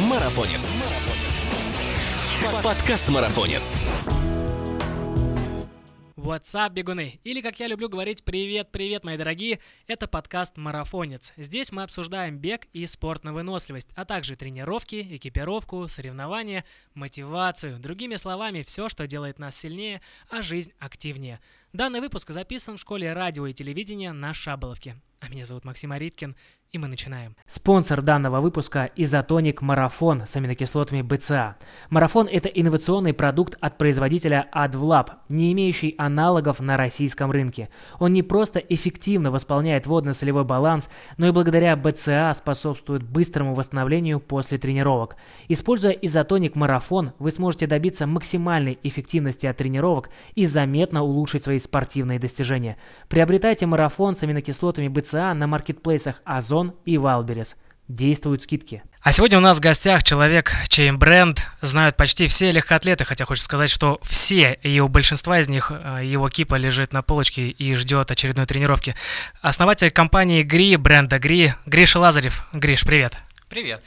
Марафонец. Подкаст Марафонец. What's up, бегуны? Или, как я люблю говорить, привет-привет, мои дорогие, это подкаст «Марафонец». Здесь мы обсуждаем бег и спорт на выносливость, а также тренировки, экипировку, соревнования, мотивацию. Другими словами, все, что делает нас сильнее, а жизнь активнее. Данный выпуск записан в школе радио и телевидения на Шаболовке. А меня зовут Максим Ариткин, и мы начинаем. Спонсор данного выпуска – Изотоник Марафон с аминокислотами БЦА. Марафон – это инновационный продукт от производителя AdVlab, не имеющий аналогов на российском рынке. Он не просто эффективно восполняет водно-солевой баланс, но и благодаря БЦА способствует быстрому восстановлению после тренировок. Используя Изотоник Марафон, вы сможете добиться максимальной эффективности от тренировок и заметно улучшить свои спортивные достижения. Приобретайте марафон с аминокислотами BCAA на маркетплейсах Озон, и Wildberries. Действуют скидки. А сегодня у нас в гостях человек, чей бренд знают почти все легкоатлеты, хотя хочется сказать, что все, и у большинства из них э, его кепа лежит на полочке и ждет очередной тренировки. Основатель компании GRI, бренда GRI, Гриша Лазарев. Гриш, привет. Привет.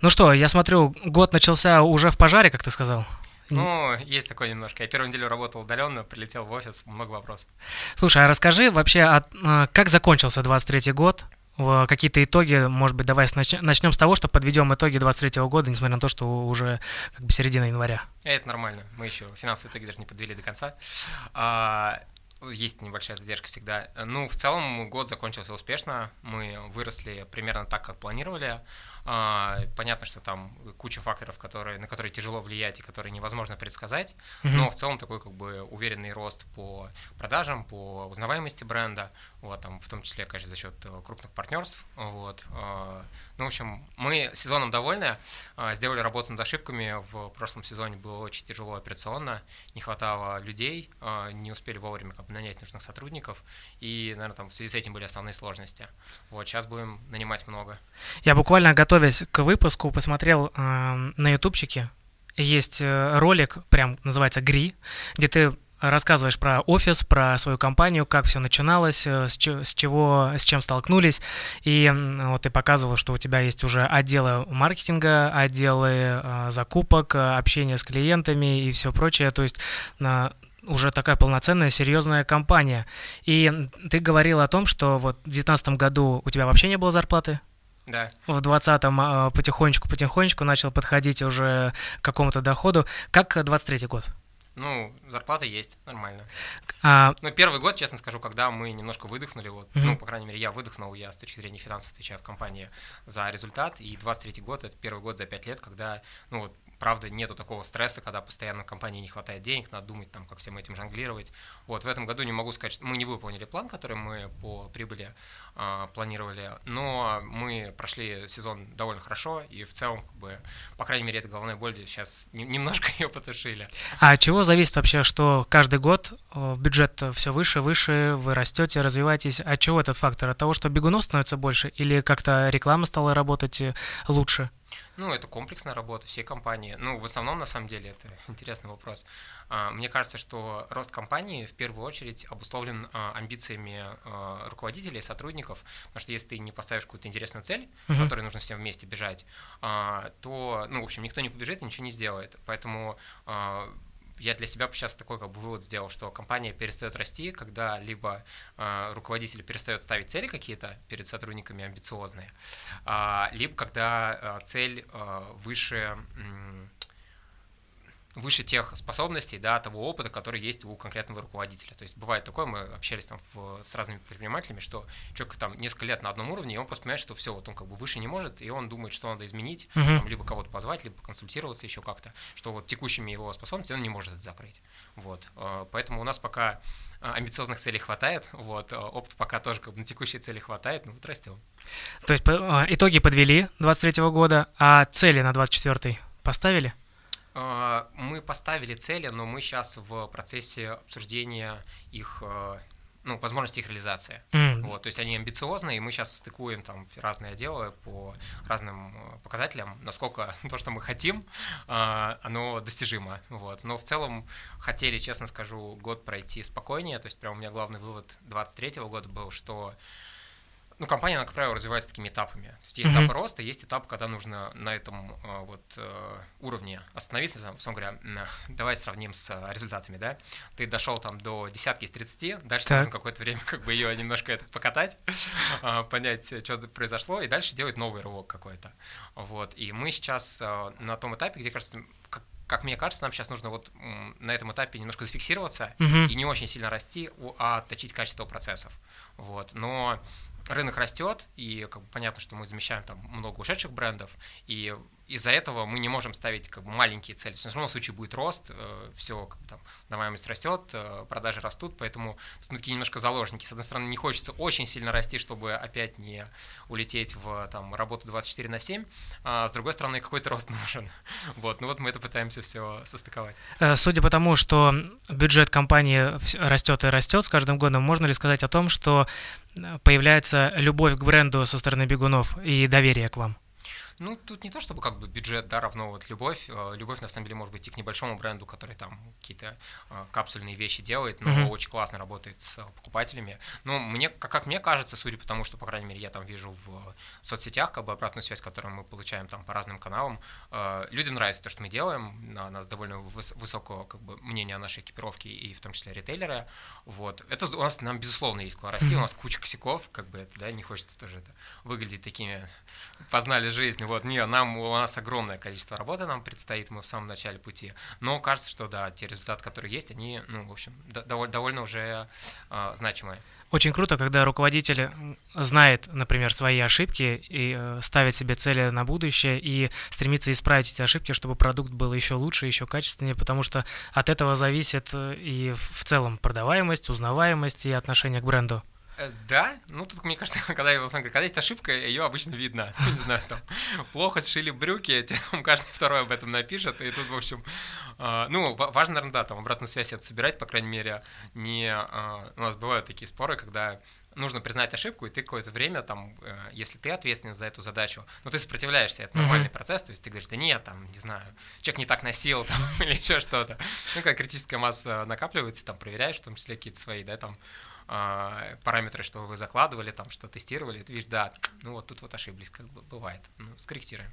Ну что, я смотрю, год начался уже в пожаре, как ты сказал. Ну, есть такое немножко. Я первую неделю работал удаленно, прилетел в офис, много вопросов. Слушай, а расскажи вообще, а, как закончился 23-й год? какие-то итоги, может быть, давай начнем с того, что подведем итоги 23 года, несмотря на то, что уже как бы середина января. Это нормально, мы еще финансовые итоги даже не подвели до конца. А, есть небольшая задержка всегда. Ну, в целом год закончился успешно, мы выросли примерно так, как планировали. А, понятно, что там куча факторов, которые, на которые тяжело влиять и которые невозможно предсказать, mm-hmm. но в целом такой как бы уверенный рост по продажам, по узнаваемости бренда, вот, там, в том числе, конечно, за счет э, крупных партнерств. Вот. А, ну, в общем, мы сезоном довольны, а, сделали работу над ошибками. В прошлом сезоне было очень тяжело операционно, не хватало людей, не успели вовремя как бы, нанять нужных сотрудников, и, наверное, там в связи с этим были основные сложности. Вот, сейчас будем нанимать много. Я буквально готов готовясь к выпуску, посмотрел э, на ютубчике. Есть э, ролик, прям называется «Гри», где ты рассказываешь про офис, про свою компанию, как все начиналось, э, с, чего, с чем столкнулись, и вот ты показывал, что у тебя есть уже отделы маркетинга, отделы э, закупок, общение с клиентами и все прочее, то есть уже такая полноценная, серьезная компания. И ты говорил о том, что вот в 2019 году у тебя вообще не было зарплаты, да. В 20-м потихонечку-потихонечку начал подходить уже к какому-то доходу. Как 23-й год? Ну, зарплата есть, нормально. А... Ну, первый год, честно скажу, когда мы немножко выдохнули, вот, угу. ну, по крайней мере, я выдохнул, я с точки зрения финансов отвечаю в компании за результат, и 23 год — это первый год за 5 лет, когда, ну, вот, правда, нету такого стресса, когда постоянно компании не хватает денег, надо думать, там, как всем этим жонглировать. Вот, в этом году не могу сказать, что мы не выполнили план, который мы по прибыли э, планировали, но мы прошли сезон довольно хорошо, и в целом, как бы, по крайней мере, эта головная боль сейчас немножко ее потушили. А чего зависит вообще, что каждый год э, бюджет все выше, выше, вы растете, развиваетесь? От чего этот фактор? От того, что бегунов становится больше, или как-то реклама стала работать э, лучше? Ну, это комплексная работа всей компании. Ну, в основном, на самом деле, это интересный вопрос. А, мне кажется, что рост компании в первую очередь обусловлен а, амбициями а, руководителей, сотрудников, потому что если ты не поставишь какую-то интересную цель, uh-huh. которой нужно всем вместе бежать, то, ну, в общем, никто не побежит и ничего не сделает. Поэтому я для себя сейчас такой как бы вывод сделал, что компания перестает расти, когда либо э, руководитель перестает ставить цели какие-то перед сотрудниками амбициозные, э, либо когда э, цель э, выше э, выше тех способностей, да, того опыта, который есть у конкретного руководителя. То есть бывает такое, мы общались там в, с разными предпринимателями, что человек там несколько лет на одном уровне, и он просто понимает, что все, вот он как бы выше не может, и он думает, что надо изменить, uh-huh. там, либо кого-то позвать, либо консультироваться еще как-то, что вот текущими его способностями он не может это закрыть. Вот. Э, поэтому у нас пока э, амбициозных целей хватает, вот, э, опыт пока тоже как бы на текущие цели хватает, ну вот растем. То есть итоги подвели 23 года, а цели на 24 поставили? А, мы поставили цели, но мы сейчас в процессе обсуждения их а, ну, возможности их реализации. Mm. Вот, то есть они амбициозные, и мы сейчас стыкуем там разные отделы по разным а, показателям, насколько то, что мы хотим, оно достижимо. Вот. Но в целом хотели, честно скажу, год пройти спокойнее. То есть прям у меня главный вывод 23 года был, что ну, компания, она, как правило, развивается такими этапами. То есть есть mm-hmm. этапы роста, есть этап, когда нужно на этом э, вот э, уровне остановиться, условно говоря, давай сравним с результатами, да? Ты дошел там до десятки из 30, дальше нужно какое-то время как бы ее немножко это покатать, понять, что произошло, и дальше делать новый рывок какой-то. Вот. И мы сейчас на том этапе, где, кажется, как мне кажется, нам сейчас нужно вот на этом этапе немножко зафиксироваться uh-huh. и не очень сильно расти, а отточить качество процессов. Вот. Но рынок растет, и как бы, понятно, что мы замещаем там много ушедших брендов, и из-за этого мы не можем ставить как бы маленькие цели. В любом случае будет рост, э, все как бы, там наваемость растет, э, продажи растут, поэтому тут мы такие немножко заложники. С одной стороны, не хочется очень сильно расти, чтобы опять не улететь в там работу 24 на 7, а с другой стороны, какой-то рост нужен. Вот, ну вот мы это пытаемся все состыковать. Э, судя по тому, что бюджет компании растет и растет с каждым годом, можно ли сказать о том, что появляется любовь к бренду со стороны бегунов и доверие к вам? Ну, тут не то, чтобы как бы бюджет, да, равно вот любовь. Э, любовь, на самом деле, может быть и к небольшому бренду, который там какие-то э, капсульные вещи делает, но mm-hmm. очень классно работает с покупателями. Но мне, как, как мне кажется, судя по тому, что, по крайней мере, я там вижу в соцсетях, как бы обратную связь, которую мы получаем там по разным каналам, э, людям нравится то, что мы делаем, на нас довольно выс- высокое как бы мнение о нашей экипировке и в том числе ритейлеры. Вот. Это у нас, нам, безусловно, есть куда расти, mm-hmm. у нас куча косяков, как бы, да, не хочется тоже это выглядеть такими, познали жизнь, вот, не, нам, у нас огромное количество работы нам предстоит, мы в самом начале пути, но кажется, что да, те результаты, которые есть, они, ну, в общем, довольно, довольно уже э, значимые. Очень круто, когда руководитель знает, например, свои ошибки и э, ставит себе цели на будущее и стремится исправить эти ошибки, чтобы продукт был еще лучше, еще качественнее, потому что от этого зависит э, и в целом продаваемость, узнаваемость и отношение к бренду. Э, да, ну тут, мне кажется, когда, я, когда есть ошибка, ее обычно видно. Не знаю, там, плохо сшили брюки, там каждый второй об этом напишет, и тут, в общем, э, ну, важно, наверное, да, там, обратную связь это собирать, по крайней мере, не... Э, у нас бывают такие споры, когда нужно признать ошибку, и ты какое-то время там, если ты ответственен за эту задачу, ну ты сопротивляешься, это нормальный mm-hmm. процесс, то есть ты говоришь, да нет, там, не знаю, человек не так носил, там, или еще что-то. Ну, когда критическая масса накапливается, там, проверяешь, в том числе какие-то свои, да, там, а, параметры, что вы закладывали, там, что тестировали, ты видишь, да, ну вот тут вот ошиблись, как бы бывает, ну, скорректируем.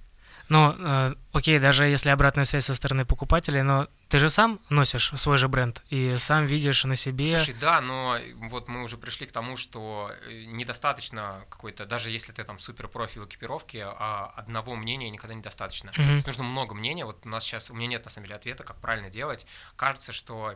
Ну, э, окей, даже если обратная связь со стороны покупателей, но ты же сам носишь свой же бренд и сам видишь на себе. Слушай, да, но вот мы уже пришли к тому, что э, недостаточно какой-то, даже если ты там супер профи в экипировке, а одного мнения никогда недостаточно. Mm-hmm. Нужно много мнений. Вот у нас сейчас, у меня нет на самом деле ответа, как правильно делать. Кажется, что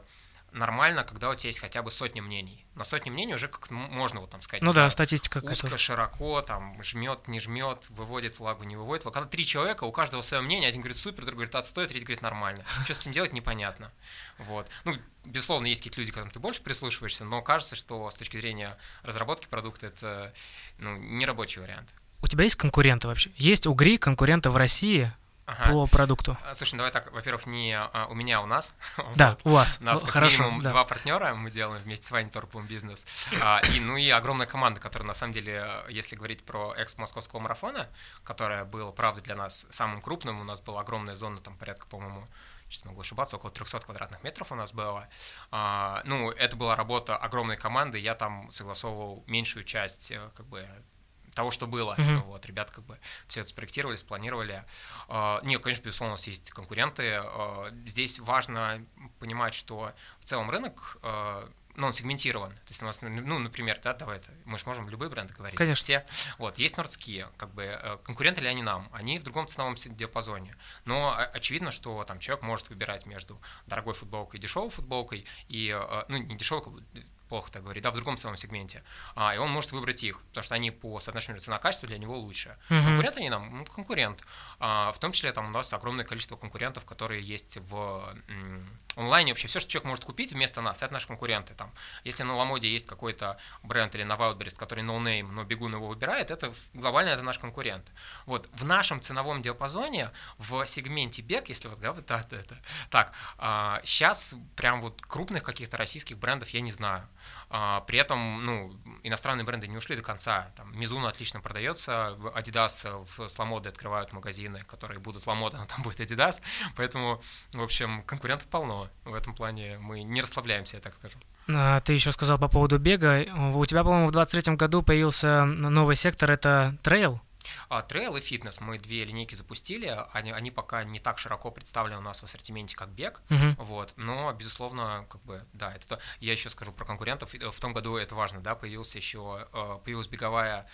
нормально, когда у тебя есть хотя бы сотни мнений. На сотни мнений уже как можно вот там сказать. Ну да, знаю, статистика Узко, какая-то. широко, там, жмет, не жмет, выводит влагу, не выводит. Когда три человека, у каждого свое мнение, один говорит супер, другой говорит отстой, третий говорит нормально. Что с этим делать, непонятно. Вот. Ну, безусловно, есть какие-то люди, к которым ты больше прислушиваешься, но кажется, что с точки зрения разработки продукта это ну, не рабочий вариант. У тебя есть конкуренты вообще? Есть угри конкуренты в России, ага. по продукту? А, слушай, ну давай так, во-первых, не а, у меня, а у нас. Да, вот. у вас. У нас как Хорошо, минимум да. два партнера, мы делаем вместе с вами торговый бизнес. А, и, ну и огромная команда, которая на самом деле, если говорить про экс московского марафона, которая была, правда, для нас самым крупным, у нас была огромная зона, там порядка, по-моему, сейчас могу ошибаться, около 300 квадратных метров у нас было. А, ну, это была работа огромной команды, я там согласовывал меньшую часть, э, как бы, того, что было. Uh-huh. Вот, ребят как бы все это спроектировали, спланировали. Uh, нет, конечно, безусловно, у нас есть конкуренты. Uh, здесь важно понимать, что в целом рынок uh, ну, он сегментирован. То есть у нас, ну, например, да, давай это, мы же можем любые бренды говорить. Конечно. Все. Вот, есть нордские, как бы, конкуренты ли они нам? Они в другом ценовом диапазоне. Но очевидно, что там человек может выбирать между дорогой футболкой и дешевой футболкой, и, ну, не дешевой, плохо так говорить, да, в другом самом сегменте, а, и он может выбрать их, потому что они по соотношению цена-качество для него лучше. Uh-huh. Конкурент они нам? Ну, конкурент. А, в том числе там у нас огромное количество конкурентов, которые есть в м, онлайне. Вообще все, что человек может купить вместо нас, это наши конкуренты. Там. Если на Ламоде есть какой-то бренд или на Wildberries, который no name, но бегун его выбирает, это глобально это наш конкурент. Вот в нашем ценовом диапазоне, в сегменте бег, если вот, да, вот это, это так, а, сейчас прям вот крупных каких-то российских брендов я не знаю. А, при этом, ну, иностранные бренды не ушли до конца. Там Mizuno отлично продается, Adidas в Сламоде открывают магазины, которые будут Ламода, но там будет Adidas. Поэтому, в общем, конкурентов полно. В этом плане мы не расслабляемся, я так скажу. А, ты еще сказал по поводу бега. У тебя, по-моему, в 23 году появился новый сектор, это трейл? А, трейл и фитнес. Мы две линейки запустили. Они, они пока не так широко представлены у нас в ассортименте, как бег. Uh-huh. Вот. Но, безусловно, как бы, да, это то. Я еще скажу про конкурентов. В том году это важно, да, появился еще, э, появилась беговая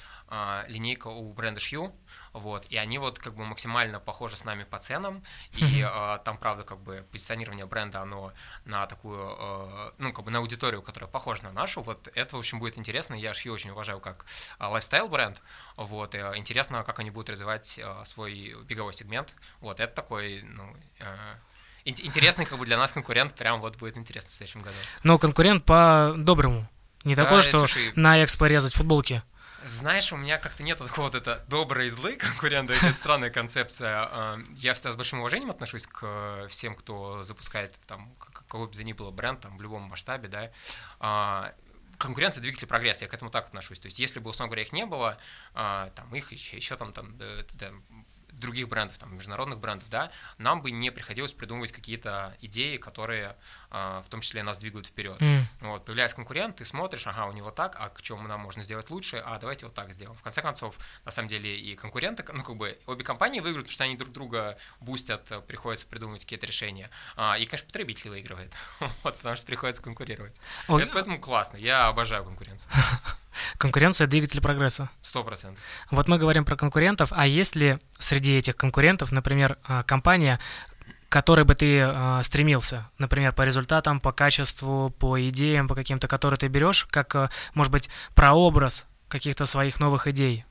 линейка у бренда SHU, вот, и они вот как бы максимально похожи с нами по ценам, и а, там, правда, как бы позиционирование бренда, оно на такую, а, ну, как бы на аудиторию, которая похожа на нашу, вот, это, в общем, будет интересно, я Шью очень уважаю как лайфстайл бренд, вот, и интересно, как они будут развивать свой беговой сегмент, вот, это такой, ну, интересный как бы для нас конкурент, прям вот будет интересно в следующем году. Но конкурент по-доброму, не да, такой, что слушай, на экспо резать футболки. Знаешь, у меня как-то нет такого вот это добрые и злые конкуренты, это странная концепция. А, я всегда с большим уважением отношусь к всем, кто запускает там какой бы то ни было бренд там в любом масштабе, да. А, конкуренция двигатель прогресса, я к этому так отношусь. То есть, если бы, условно говоря, их не было, а, там их еще, еще там, там других брендов, там, международных брендов, да, нам бы не приходилось придумывать какие-то идеи, которые а, в том числе нас двигают вперед. Mm. Вот, появляется конкурент, ты смотришь, ага, у него так, а к чему нам можно сделать лучше, а давайте вот так сделаем. В конце концов, на самом деле и конкуренты, ну, как бы, обе компании выиграют, потому что они друг друга бустят, приходится придумывать какие-то решения. А, и, конечно, потребитель выигрывает, вот, потому что приходится конкурировать. Ой. Это поэтому классно, я обожаю конкуренцию. Конкуренция – двигатель прогресса. Сто процентов. Вот мы говорим про конкурентов, а есть ли среди этих конкурентов, например, а, компания, которой бы ты э, стремился, например, по результатам, по качеству, по идеям, по каким-то, которые ты берешь, как, э, может быть, прообраз каких-то своих новых идей?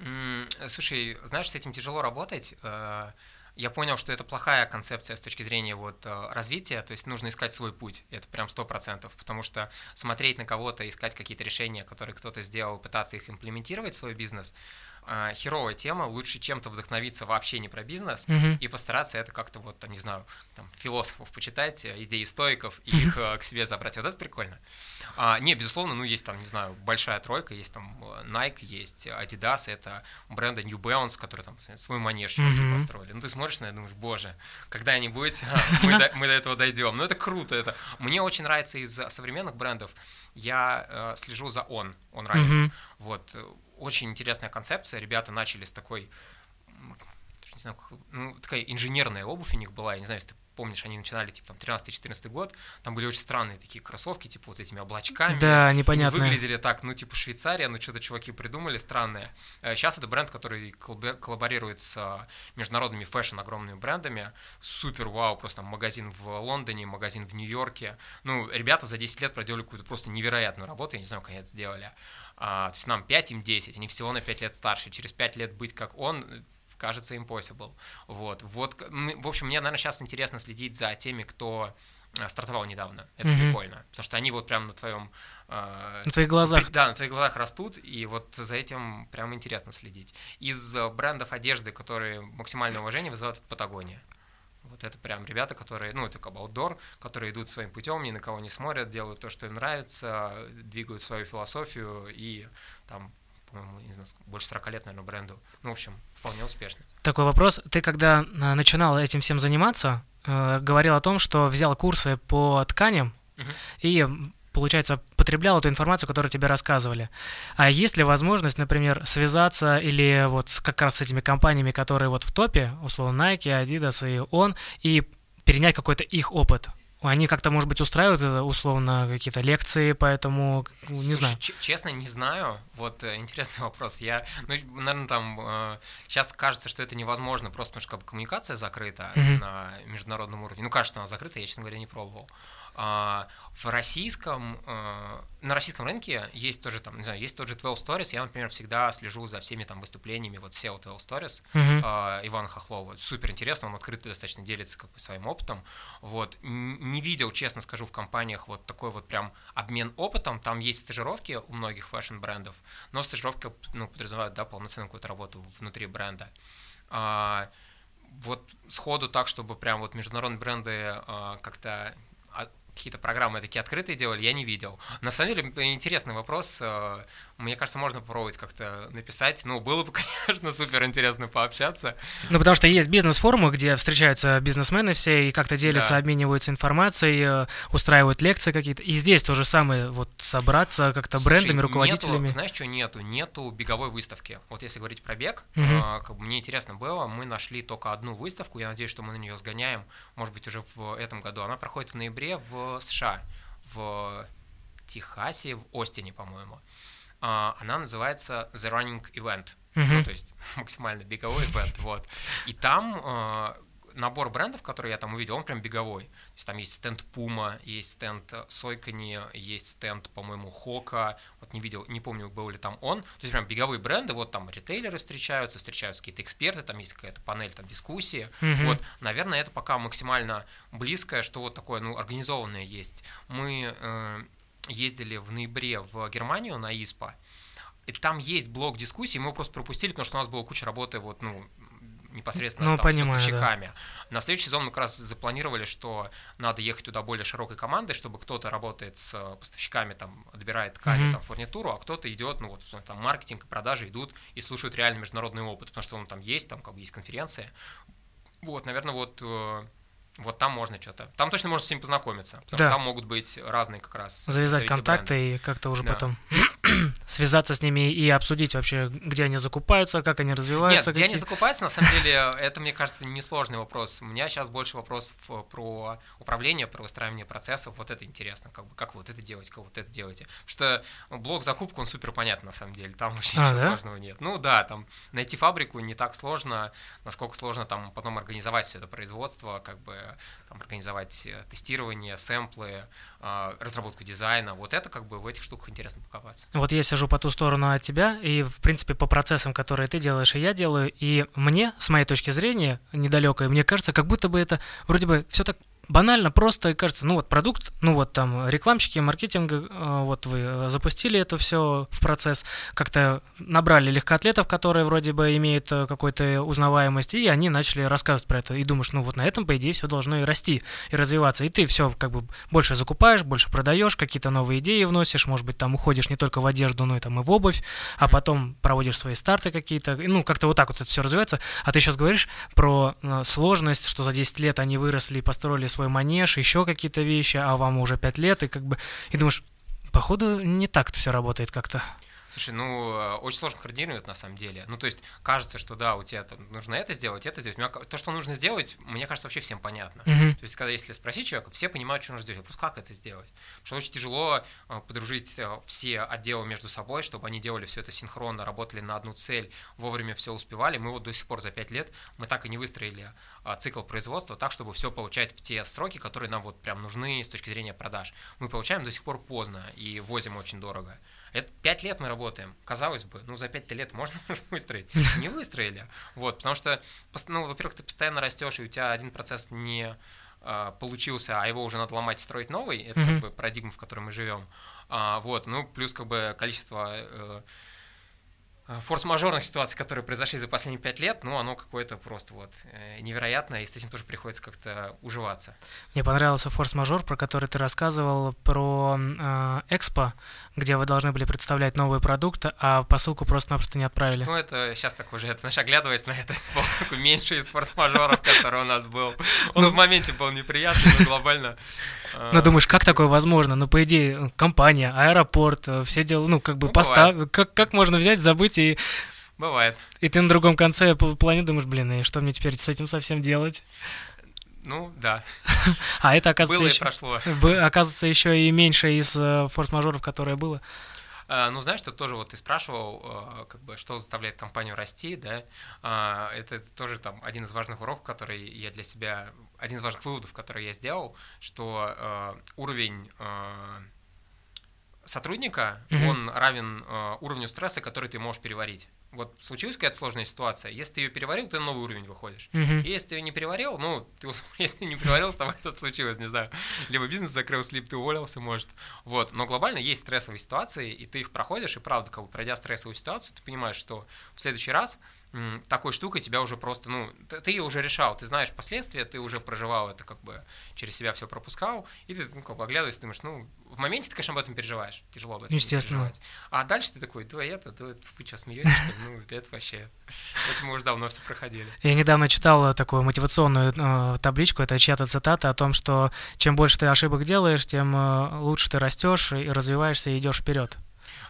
Mm, слушай, знаешь, с этим тяжело работать. Э, я понял, что это плохая концепция с точки зрения вот э, развития, то есть нужно искать свой путь, это прям сто процентов, потому что смотреть на кого-то, искать какие-то решения, которые кто-то сделал, пытаться их имплементировать в свой бизнес, э, херовая тема, лучше чем-то вдохновиться вообще не про бизнес mm-hmm. и постараться это как-то вот, там, не знаю, там, философов почитать, э, идеи стоиков и их э, к себе забрать. Вот это прикольно. А, не, безусловно, ну, есть там, не знаю, большая тройка, есть там э, Nike, есть Adidas, это бренды New Balance, которые там свой манеж mm-hmm. построили. Ну, ты смотришь на это, думаешь, боже, когда-нибудь а, мы, до, мы до этого дойдем. Ну, это круто. Это. Мне очень нравится из современных брендов, я э, слежу за On, On Running. Mm-hmm. Вот, очень интересная концепция. Ребята начали с такой, не знаю, ну, такая инженерная обувь у них была. Я не знаю, если ты помнишь, они начинали, типа, там, 13-14 год, там были очень странные такие кроссовки, типа, вот с этими облачками. Да, непонятно. Выглядели так, ну, типа, Швейцария, ну, что-то чуваки придумали странное. Сейчас э, это бренд, который коллаборирует с э, международными fashion огромными брендами. Супер, вау, просто там магазин в Лондоне, магазин в Нью-Йорке. Ну, ребята за 10 лет проделали какую-то просто невероятную работу, я не знаю, как они это сделали. А, то есть нам 5, им 10, они всего на 5 лет старше. Через 5 лет быть как он, кажется impossible. Вот, вот, в общем, мне, наверное, сейчас интересно следить за теми, кто э, стартовал недавно. Это mm-hmm. прикольно, потому что они вот прям на твоем... Э, на твоих глазах. Да, на твоих глазах растут, и вот за этим прям интересно следить. Из э, брендов одежды, которые максимальное уважение вызывают, это Патагония. Вот это прям ребята, которые, ну, это как бы аутдор, которые идут своим путем, ни на кого не смотрят, делают то, что им нравится, двигают свою философию и там, по-моему, не знаю, больше 40 лет, наверное, бренду. Ну, в общем, вполне успешно. Такой вопрос. Ты когда э, начинал этим всем заниматься, э, говорил о том, что взял курсы по тканям uh-huh. и получается, потреблял эту информацию, которую тебе рассказывали. А есть ли возможность, например, связаться или вот как раз с этими компаниями, которые вот в топе, условно Nike, Adidas и он, и перенять какой-то их опыт? Они как-то, может быть, устраивают условно какие-то лекции, поэтому не Слушай, знаю. Честно, не знаю. Вот э, интересный вопрос. Я, ну, наверное, там э, сейчас кажется, что это невозможно, просто потому что как бы, коммуникация закрыта mm-hmm. на международном уровне. Ну, кажется, она закрыта, я, честно говоря, не пробовал. В российском, э, на российском рынке есть тоже там, не знаю, есть тот же 12 Stories. Я, например, всегда слежу за всеми там выступлениями вот SEO 12 Stories uh-huh. Ивана Хохлова. Супер интересно, он открыто достаточно делится как бы своим опытом. Вот. Не видел, честно скажу, в компаниях вот такой вот прям обмен опытом. Там есть стажировки у многих фэшн-брендов, но стажировки ну, подразумевают, да, полноценную какую-то работу внутри бренда. А, вот сходу так, чтобы прям вот международные бренды а, как-то какие-то программы такие открытые делали, я не видел. На самом деле, интересный вопрос. Мне кажется, можно попробовать как-то написать. Ну, было бы, конечно, супер интересно пообщаться. Ну, потому что есть бизнес-форумы, где встречаются бизнесмены все и как-то делятся, да. обмениваются информацией, э, устраивают лекции какие-то. И здесь то же самое, вот собраться как-то брендами, руководителями. Нету, знаешь, что нету? Нету беговой выставки. Вот если говорить про бег, угу. э, как бы мне интересно было, мы нашли только одну выставку, я надеюсь, что мы на нее сгоняем, может быть, уже в этом году. Она проходит в ноябре в США, в Техасе, в Остине, по-моему. А, она называется The Running Event, uh-huh. ну, то есть максимально беговой ивент, вот. И там а, набор брендов, которые я там увидел, он прям беговой. То есть там есть стенд Puma, есть стенд Сойкани, есть стенд, по-моему, Хока. Вот не видел, не помню, был ли там он. То есть прям беговые бренды, вот там ритейлеры встречаются, встречаются какие-то эксперты, там есть какая-то панель, там дискуссии. Mm-hmm. Вот, наверное, это пока максимально близкое, что вот такое, ну, организованное есть. Мы э, ездили в ноябре в Германию на ИСПА, и там есть блок дискуссий, мы его просто пропустили, потому что у нас была куча работы вот, ну, непосредственно ну, там, понимаю, с поставщиками. Да. На следующий сезон мы как раз запланировали, что надо ехать туда более широкой командой, чтобы кто-то работает с поставщиками, там, отбирает ткани, mm-hmm. там, фурнитуру, а кто-то идет, ну, вот, там, маркетинг и продажи идут и слушают реально международный опыт, потому что он там есть, там, как бы есть конференция. Вот, наверное, вот э, вот там можно что-то. Там точно можно с ним познакомиться, потому да. что там могут быть разные как раз. Завязать контакты бренда. и как-то уже да. потом связаться с ними и обсудить вообще, где они закупаются, как они развиваются. Нет, где они закупаются, на самом деле, это, мне кажется, несложный вопрос. У меня сейчас больше вопрос про управление, про выстраивание процессов. Вот это интересно, как бы, как вот это делать, как вот это делаете. Потому что блок закупки, он супер понятен, на самом деле. Там вообще а, ничего да? сложного нет. Ну да, там найти фабрику не так сложно, насколько сложно там потом организовать все это производство, как бы там, организовать э, тестирование, сэмплы, а, разработку дизайна. Вот это как бы в этих штуках интересно покопаться. Вот я сижу по ту сторону от тебя, и, в принципе, по процессам, которые ты делаешь, и я делаю, и мне, с моей точки зрения, недалекой, мне кажется, как будто бы это вроде бы все так банально, просто кажется, ну вот продукт, ну вот там рекламщики, маркетинг, э, вот вы запустили это все в процесс, как-то набрали легкоатлетов, которые вроде бы имеют э, какую-то узнаваемость, и они начали рассказывать про это. И думаешь, ну вот на этом, по идее, все должно и расти, и развиваться. И ты все как бы больше закупаешь, больше продаешь, какие-то новые идеи вносишь, может быть, там уходишь не только в одежду, но и там и в обувь, а потом проводишь свои старты какие-то. Ну, как-то вот так вот это все развивается. А ты сейчас говоришь про э, сложность, что за 10 лет они выросли и построили свой манеж, еще какие-то вещи, а вам уже пять лет, и как бы, и думаешь, походу не так все работает как-то. Слушай, ну, э, очень сложно координировать на самом деле. Ну, то есть, кажется, что да, у тебя там нужно это сделать, это сделать. То, что нужно сделать, мне кажется, вообще всем понятно. Uh-huh. То есть, когда если спросить человека, все понимают, что нужно сделать. Вопрос, как это сделать? Потому что очень тяжело э, подружить э, все отделы между собой, чтобы они делали все это синхронно, работали на одну цель, вовремя все успевали. Мы вот до сих пор за пять лет, мы так и не выстроили цикл производства так, чтобы все получать в те сроки, которые нам вот прям нужны с точки зрения продаж. Мы получаем до сих пор поздно и возим очень дорого. Это пять лет мы работаем. Казалось бы, ну за пять лет можно выстроить. Не выстроили. Вот, потому что, ну, во-первых, ты постоянно растешь, и у тебя один процесс не а, получился, а его уже надо ломать и строить новый. Это mm-hmm. как бы парадигма, в которой мы живем. А, вот, ну, плюс как бы количество э, форс-мажорных ситуаций, которые произошли за последние пять лет, ну, оно какое-то просто вот э, невероятное, и с этим тоже приходится как-то уживаться. Мне понравился форс-мажор, про который ты рассказывал, про э, Экспо, где вы должны были представлять новые продукты, а посылку просто-напросто не отправили. Ну, это сейчас так уже, это, знаешь, оглядываясь на это, меньше из форс-мажоров, который у нас был. Он ну, в моменте был неприятный, но глобально ну, думаешь, как такое возможно? Ну, по идее, компания, аэропорт, э, все дела, ну, как бы ну, постав... Как, как можно взять, забыть и... Бывает. И ты на другом конце планеты думаешь, блин, и что мне теперь с этим совсем делать? Ну, да. А это, оказывается, было еще, прошло. оказывается, еще и меньше из э, форс-мажоров, которое было. А, ну, знаешь, тут тоже вот ты спрашивал, а, как бы, что заставляет компанию расти, да, а, это тоже там один из важных уроков, который я для себя, один из важных выводов, который я сделал, что уровень сотрудника, mm-hmm. он равен уровню стресса, который ты можешь переварить вот случилась какая-то сложная ситуация, если ты ее переварил, ты на новый уровень выходишь. Uh-huh. Если ты ее не переварил, ну, ты, если ты не переварил, с тобой это случилось, не знаю. Либо бизнес закрылся, либо ты уволился, может. Вот. Но глобально есть стрессовые ситуации, и ты их проходишь, и правда, как бы пройдя стрессовую ситуацию, ты понимаешь, что в следующий раз такой штукой тебя уже просто, ну, ты ее уже решал, ты знаешь последствия, ты уже проживал это, как бы через себя все пропускал, и ты, ну, как бы оглядываешься, думаешь, ну, в моменте ты, конечно, об этом переживаешь, тяжело об этом Естественно. переживать. А дальше ты такой, да это, да вы что, смеетесь, что ли? Ну, это вообще, это мы уже давно все проходили. Я недавно читал такую мотивационную э, табличку, это чья-то цитата о том, что чем больше ты ошибок делаешь, тем э, лучше ты растешь и развиваешься и идешь вперед.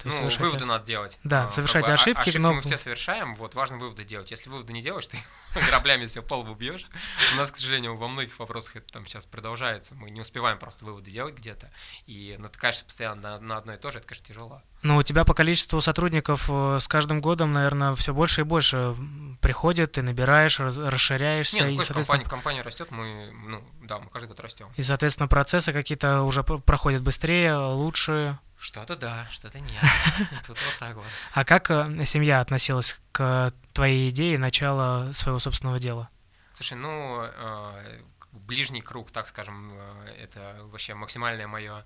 То ну, совершать... выводы надо делать. Да, а, совершать как бы, ошибки. Ошибки но... мы все совершаем, вот, важно выводы делать. Если выводы не делаешь, ты граблями себе пол бьешь. У нас, к сожалению, во многих вопросах это там сейчас продолжается. Мы не успеваем просто выводы делать где-то. И натыкаешься постоянно на, на одно и то же, это, конечно, тяжело. Ну, у тебя по количеству сотрудников э, с каждым годом, наверное, все больше и больше приходит, ты набираешь, расширяешься. Нет, ну, и, соответственно... компания, компания растет, мы, ну, да, мы каждый год растем. И, соответственно, процессы какие-то уже проходят быстрее, лучше. Что-то да, что-то нет. Тут вот так вот. А как э, семья относилась к твоей идее начала своего собственного дела? Слушай, ну, э, ближний круг, так скажем, э, это вообще максимальное мое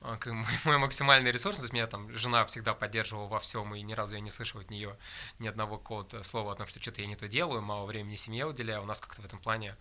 мой максимальный ресурс, то есть меня там жена всегда поддерживала во всем, и ни разу я не слышал от нее ни одного какого-то слова о том, что что-то я не то делаю, мало времени семье уделяю, у нас как-то в этом плане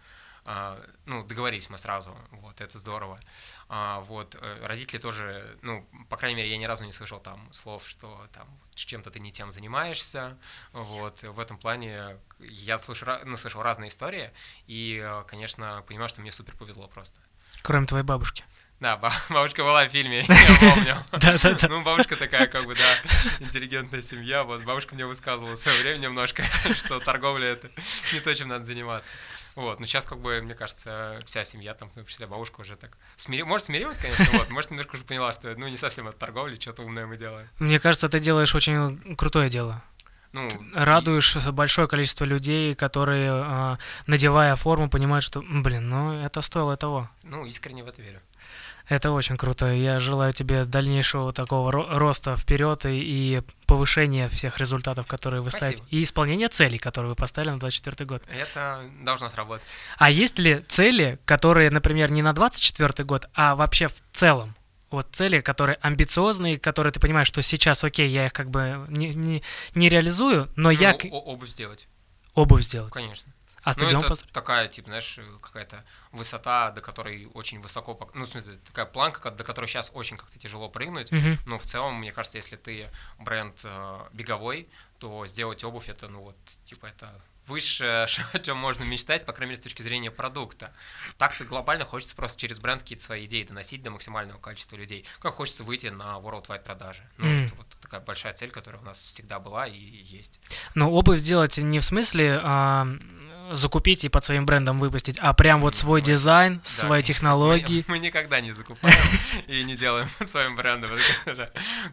ну, договорились мы сразу, вот, это здорово. А, вот, э, родители тоже, ну, по крайней мере, я ни разу не слышал там слов, что там чем-то ты не тем занимаешься, вот, в этом плане я слышал, ну, слышал разные истории, и, э, конечно, понимаю, что мне супер повезло просто. Кроме твоей бабушки. Да, бабушка была в фильме, я помню. Да-да-да. Ну, бабушка такая, как бы, да, интеллигентная семья. Вот бабушка мне высказывала в свое время немножко, что торговля — это не то, чем надо заниматься. Вот, но сейчас, как бы, мне кажется, вся семья, там, в том числе бабушка уже так смири... может, смирилась, конечно, вот, может, немножко уже поняла, что, ну, не совсем от торговли, что-то умное мы делаем. Мне кажется, ты делаешь очень крутое дело. Ну, радуешь и... большое количество людей, которые, э, надевая форму, понимают, что, блин, ну это стоило того. Ну, искренне в это верю. Это очень круто. Я желаю тебе дальнейшего такого роста вперед и, и повышения всех результатов, которые вы Спасибо. ставите, и исполнения целей, которые вы поставили на 2024 год. Это должно сработать. А есть ли цели, которые, например, не на 2024 год, а вообще в целом? Вот цели, которые амбициозные, которые ты понимаешь, что сейчас, окей, я их как бы не, не, не реализую, но ну, я... Обувь сделать. Обувь сделать. Конечно. А стадион ну, это построить? такая, типа, знаешь, какая-то высота, до которой очень высоко, ну, в смысле, такая планка, до которой сейчас очень как-то тяжело прыгнуть, uh-huh. но в целом, мне кажется, если ты бренд э, беговой, то сделать обувь это, ну, вот, типа, это высшее, о чем можно мечтать, по крайней мере, с точки зрения продукта. Так-то глобально хочется просто через бренд какие-то свои идеи доносить до максимального количества людей. Как хочется выйти на worldwide продажи. Ну, mm. это вот такая большая цель, которая у нас всегда была и есть. Но обувь сделать не в смысле а, закупить и под своим брендом выпустить, а прям вот свой дизайн, да, свои технологии. Мы, мы никогда не закупаем и не делаем своим брендом.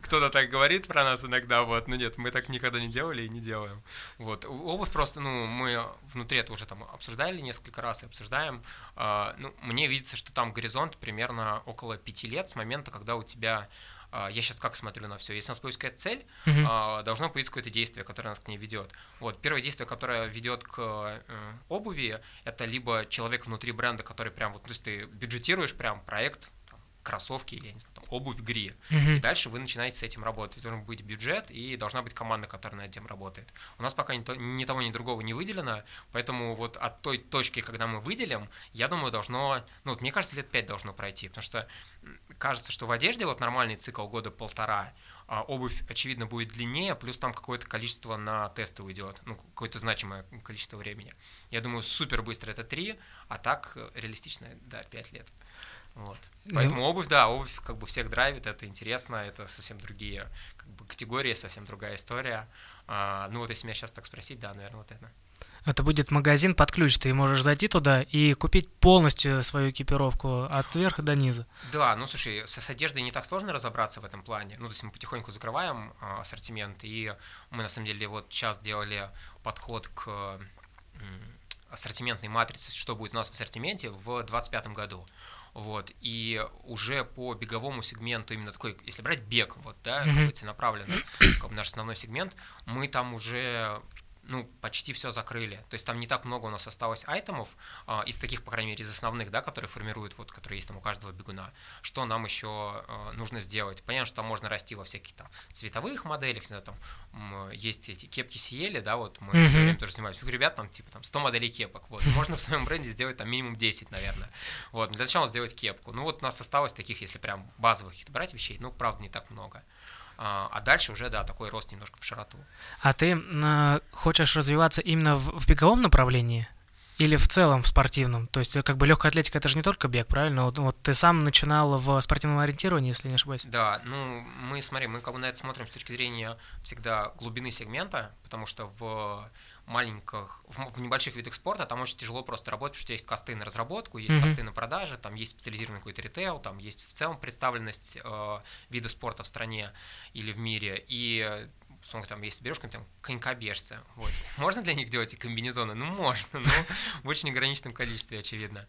Кто-то так говорит про нас иногда, вот, но нет, мы так никогда не делали и не делаем. Вот, обувь просто, ну, мы внутри это уже там обсуждали несколько раз и обсуждаем. А, ну, мне видится, что там горизонт примерно около пяти лет с момента, когда у тебя я сейчас как смотрю на все. Если у нас появится какая-то цель, uh-huh. должно появиться какое-то действие, которое нас к ней ведет. Вот первое действие, которое ведет к э, обуви, это либо человек внутри бренда, который прям вот, то есть ты бюджетируешь прям проект кроссовки или, я не знаю, там, обувь гри. Uh-huh. Дальше вы начинаете с этим работать. Должен быть бюджет и должна быть команда, которая над этим работает. У нас пока ни, то, ни того, ни другого не выделено, поэтому вот от той точки, когда мы выделим, я думаю, должно, ну вот мне кажется, лет пять должно пройти, потому что кажется, что в одежде вот нормальный цикл года полтора, а обувь, очевидно, будет длиннее, плюс там какое-то количество на тесты уйдет, ну, какое-то значимое количество времени. Я думаю, супер быстро это три, а так э, реалистично, да, пять лет. Вот. Поэтому ну, обувь, да, обувь как бы всех драйвит, это интересно, это совсем другие как бы, категории, совсем другая история. А, ну вот если меня сейчас так спросить, да, наверное, вот это. Это будет магазин под ключ, ты можешь зайти туда и купить полностью свою экипировку от верха до низа. Да, ну слушай, с, с одеждой не так сложно разобраться в этом плане. Ну, то есть мы потихоньку закрываем а, ассортимент, и мы на самом деле вот сейчас делали подход к ассортиментной матрице, что будет у нас в ассортименте в 2025 году. Вот, и уже по беговому сегменту, именно такой, если брать бег, вот, да, mm-hmm. целенаправленно, как наш основной сегмент, мы там уже ну, почти все закрыли. То есть там не так много у нас осталось айтемов, э, из таких, по крайней мере, из основных, да, которые формируют, вот, которые есть там у каждого бегуна. Что нам еще э, нужно сделать? Понятно, что там можно расти во всяких там цветовых моделях, не знаю, там есть эти кепки Сиели, да, вот мы mm-hmm. все время тоже снимались. У ребят там, типа, там 100 моделей кепок, вот. Можно в своем бренде сделать там минимум 10, наверное. Вот, для начала сделать кепку. Ну, вот у нас осталось таких, если прям базовых каких-то брать вещей, ну, правда, не так много. А, а дальше уже, да, такой рост немножко в широту. А ты э, хочешь развиваться именно в, в беговом направлении? Или в целом в спортивном? То есть, как бы легкая атлетика это же не только бег, правильно? Вот, вот ты сам начинал в спортивном ориентировании, если не ошибаюсь. Да, ну мы смотри, мы как бы на это смотрим с точки зрения всегда глубины сегмента, потому что в маленьких, в, в небольших видах спорта там очень тяжело просто работать, потому что есть косты на разработку, есть mm-hmm. косты на продажи, там есть специализированный какой-то ритейл, там есть в целом представленность э, вида спорта в стране или в мире, и условно, там, если берешь там конькобежца, вот, можно для них делать и комбинезоны? Ну, можно, но в очень ограниченном количестве, очевидно.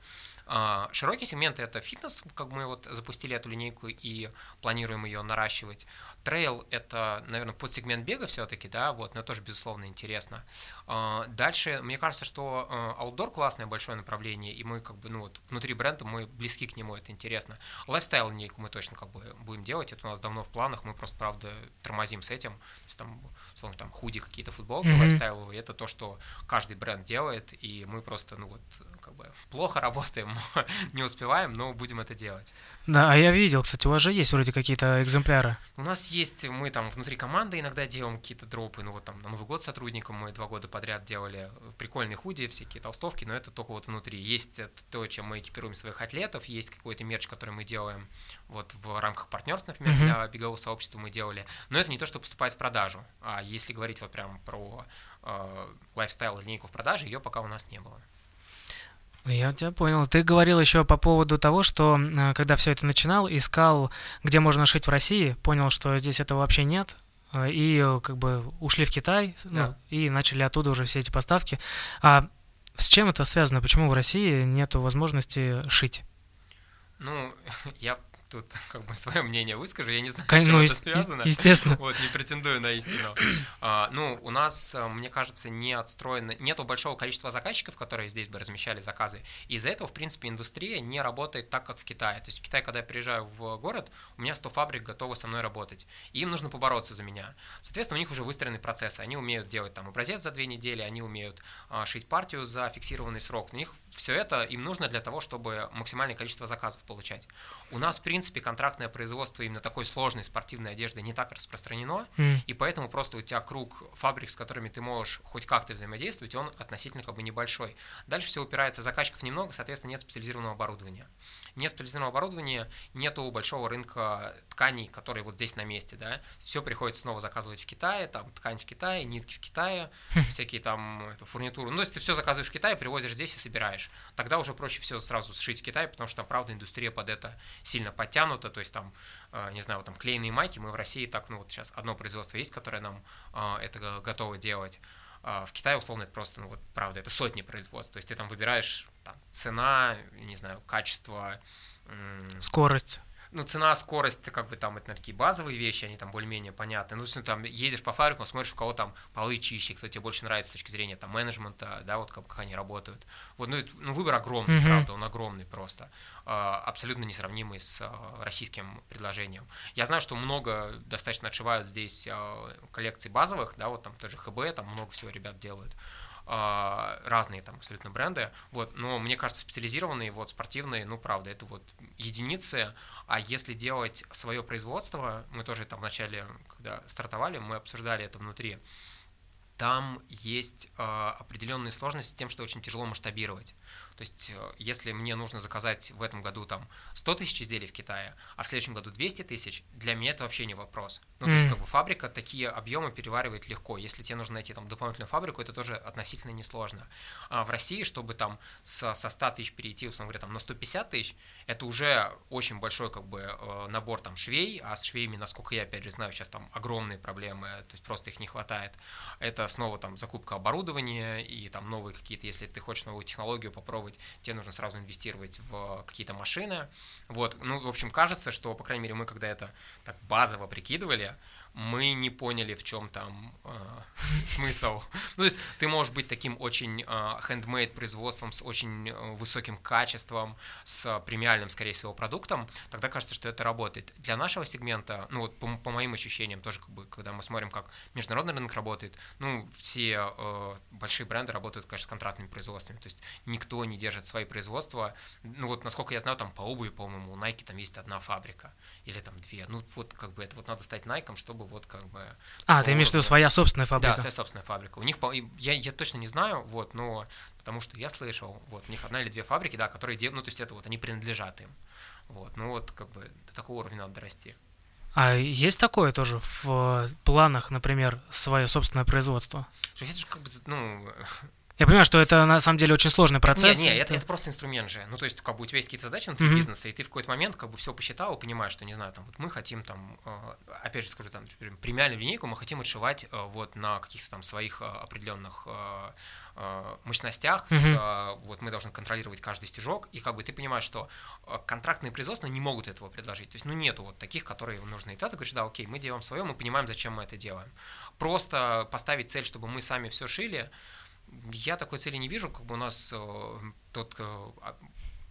А, широкий сегмент — это фитнес, как мы вот запустили эту линейку и планируем ее наращивать. Трейл — это, наверное, подсегмент бега все-таки, да, вот, но тоже, безусловно, интересно. А, дальше, мне кажется, что аутдор — классное большое направление, и мы как бы, ну вот, внутри бренда мы близки к нему, это интересно. Lifestyle линейку мы точно как бы будем делать, это у нас давно в планах, мы просто, правда, тормозим с этим. То есть там, условно, там худи, какие-то футболки mm-hmm. лайфстайловые, это то, что каждый бренд делает, и мы просто, ну вот, как бы плохо работаем, не успеваем, но будем это делать. Да, а я видел, кстати, у вас же есть вроде какие-то экземпляры. У нас есть, мы там внутри команды иногда делаем какие-то дропы, ну вот там на Новый год сотрудникам мы два года подряд делали прикольные худи, всякие толстовки, но это только вот внутри. Есть то, чем мы экипируем своих атлетов, есть какой-то мерч, который мы делаем вот в рамках партнерств, например, mm-hmm. для бегового сообщества мы делали, но это не то, что поступает в продажу, а если говорить вот прям про э, лайфстайл линейку в продаже, ее пока у нас не было. Я тебя понял. Ты говорил еще по поводу того, что э, когда все это начинал, искал, где можно шить в России, понял, что здесь этого вообще нет, э, и э, как бы ушли в Китай, ну, да. ну, и начали оттуда уже все эти поставки. А с чем это связано? Почему в России нет возможности шить? Ну, я тут как бы свое мнение выскажу, я не знаю, чем ну, это связано. Естественно. Вот, не претендую на истину. А, ну, у нас, э, мне кажется, не отстроено, нету большого количества заказчиков, которые здесь бы размещали заказы. Из-за этого, в принципе, индустрия не работает так, как в Китае. То есть в Китае, когда я приезжаю в город, у меня 100 фабрик готовы со мной работать. И им нужно побороться за меня. Соответственно, у них уже выстроены процессы. Они умеют делать там образец за две недели, они умеют а, шить партию за фиксированный срок. У них все это им нужно для того, чтобы максимальное количество заказов получать. У нас, в принципе, контрактное производство именно такой сложной спортивной одежды не так распространено, mm. и поэтому просто у тебя круг фабрик, с которыми ты можешь хоть как-то взаимодействовать, он относительно как бы небольшой. Дальше все упирается, заказчиков немного, соответственно, нет специализированного оборудования. Нет специализированного оборудования, нету большого рынка тканей, которые вот здесь на месте, да. Все приходится снова заказывать в Китае, там ткань в Китае, нитки в Китае, хм. всякие там эту фурнитуру. Ну, то есть ты все заказываешь в Китае, привозишь здесь и собираешь. Тогда уже проще все сразу сшить в Китае, потому что там, правда, индустрия под это сильно подтянута, то есть там, э, не знаю, вот там клейные майки, мы в России так, ну вот сейчас одно производство есть, которое нам э, это готово делать. А в Китае, условно, это просто, ну вот, правда, это сотни производств. То есть ты там выбираешь там, цена, не знаю, качество. Скорость ну, цена, скорость, ты как бы там, это такие базовые вещи, они там более-менее понятны. Ну, если там ездишь по фабрикам, смотришь, у кого там полы чище, кто тебе больше нравится с точки зрения там менеджмента, да, вот как, как они работают. Вот, ну, ну выбор огромный, mm-hmm. правда, он огромный просто. А, абсолютно несравнимый с а, российским предложением. Я знаю, что много достаточно отшивают здесь а, коллекций базовых, да, вот там тоже ХБ, там много всего ребят делают. А, разные там абсолютно бренды, вот, но мне кажется, специализированные, вот, спортивные, ну, правда, это вот единицы, а если делать свое производство, мы тоже там вначале, когда стартовали, мы обсуждали это внутри, там есть э, определенные сложности с тем, что очень тяжело масштабировать. То есть, э, если мне нужно заказать в этом году там 100 тысяч изделий в Китае, а в следующем году 200 тысяч, для меня это вообще не вопрос. Ну, mm-hmm. то есть, как бы фабрика такие объемы переваривает легко. Если тебе нужно найти там дополнительную фабрику, это тоже относительно несложно. А в России, чтобы там со, со 100 тысяч перейти, условно говоря, там на 150 тысяч, это уже очень большой как бы э, набор там швей, а с швеями, насколько я опять же знаю, сейчас там огромные проблемы, то есть просто их не хватает. Это снова там закупка оборудования и там новые какие-то, если ты хочешь новую технологию попробовать, инвестировать, тебе нужно сразу инвестировать в какие-то машины. Вот, ну, в общем, кажется, что, по крайней мере, мы когда это так базово прикидывали, мы не поняли, в чем там э, смысл. Ну, то есть ты можешь быть таким очень э, handmade производством с очень э, высоким качеством, с премиальным, скорее всего, продуктом, тогда кажется, что это работает. Для нашего сегмента, ну вот по, по моим ощущениям, тоже как бы, когда мы смотрим, как международный рынок работает, ну, все э, большие бренды работают, конечно, с контрактными производствами, то есть никто не держит свои производства. Ну вот, насколько я знаю, там по обуви, по-моему, у Nike там есть одна фабрика или там две. Ну вот как бы это вот надо стать Nike, чтобы вот как бы... А, ты имеешь в виду своя собственная фабрика? Да, своя собственная фабрика. У них, я, я точно не знаю, вот, но потому что я слышал, вот, у них одна или две фабрики, да, которые делают, ну, то есть это вот, они принадлежат им. Вот, ну вот, как бы, до такого уровня надо дорасти. А есть такое тоже в э, планах, например, свое собственное производство? Это же как бы, ну, я понимаю, что это на самом деле очень сложный процесс. Нет, нет, это, это просто инструмент же. Ну, то есть, как бы у тебя есть какие-то задачи внутри mm-hmm. бизнеса, и ты в какой-то момент как бы все посчитал и понимаешь, что, не знаю, там, вот мы хотим там, э, опять же скажу, там, премиальную линейку мы хотим отшивать э, вот на каких-то там своих э, определенных мощностях, mm-hmm. с, вот мы должны контролировать каждый стежок, и как бы ты понимаешь, что контрактные производства не могут этого предложить. То есть, ну, нету вот таких, которые нужны. И ты говоришь, да, окей, мы делаем свое, мы понимаем, зачем мы это делаем. Просто поставить цель, чтобы мы сами все шили, я такой цели не вижу, как бы у нас э, тот э,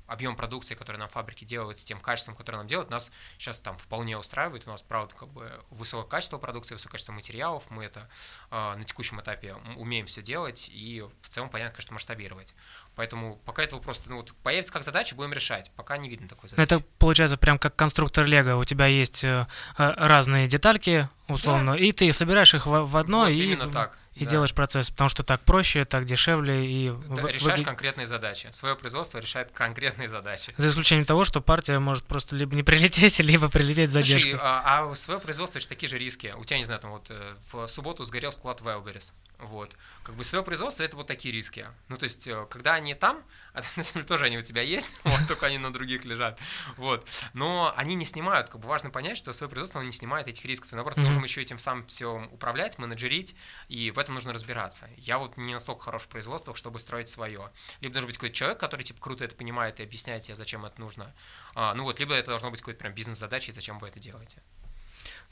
объем продукции, который нам фабрики делают, с тем качеством, которое нам делают, нас сейчас там вполне устраивает. У нас, правда, как бы высокое качество продукции, высокое качество материалов. Мы это э, на текущем этапе умеем все делать и в целом, понятно, конечно, масштабировать. Поэтому пока этого просто, ну вот, появится как задача, будем решать. Пока не видно такой задачи. Это получается прям как конструктор Лего. У тебя есть э, разные детальки, условно, да. и ты собираешь их в, в одно вот и... именно так и да. делаешь процесс, потому что так проще, так дешевле и да, вы, решаешь конкретные задачи. Свое производство решает конкретные задачи. За исключением того, что партия может просто либо не прилететь, либо прилететь за Слушай, а, а свое производство это такие же риски. У тебя не знаю, там вот э, в субботу сгорел склад Wildberries. Вот. Как бы свое производство это вот такие риски. Ну, то есть, э, когда они там, а на самом деле тоже они у тебя есть, вот, только они на других лежат. Вот. Но они не снимают, как бы важно понять, что свое производство не снимает этих рисков. Наоборот, мы можем еще этим сам все управлять, менеджерить, и в этом нужно разбираться. Я вот не настолько хорош в производствах, чтобы строить свое. Либо должен быть какой-то человек, который типа круто это понимает и объясняет тебе, зачем это нужно. А, ну вот, либо это должно быть какой-то прям бизнес-задачей, зачем вы это делаете.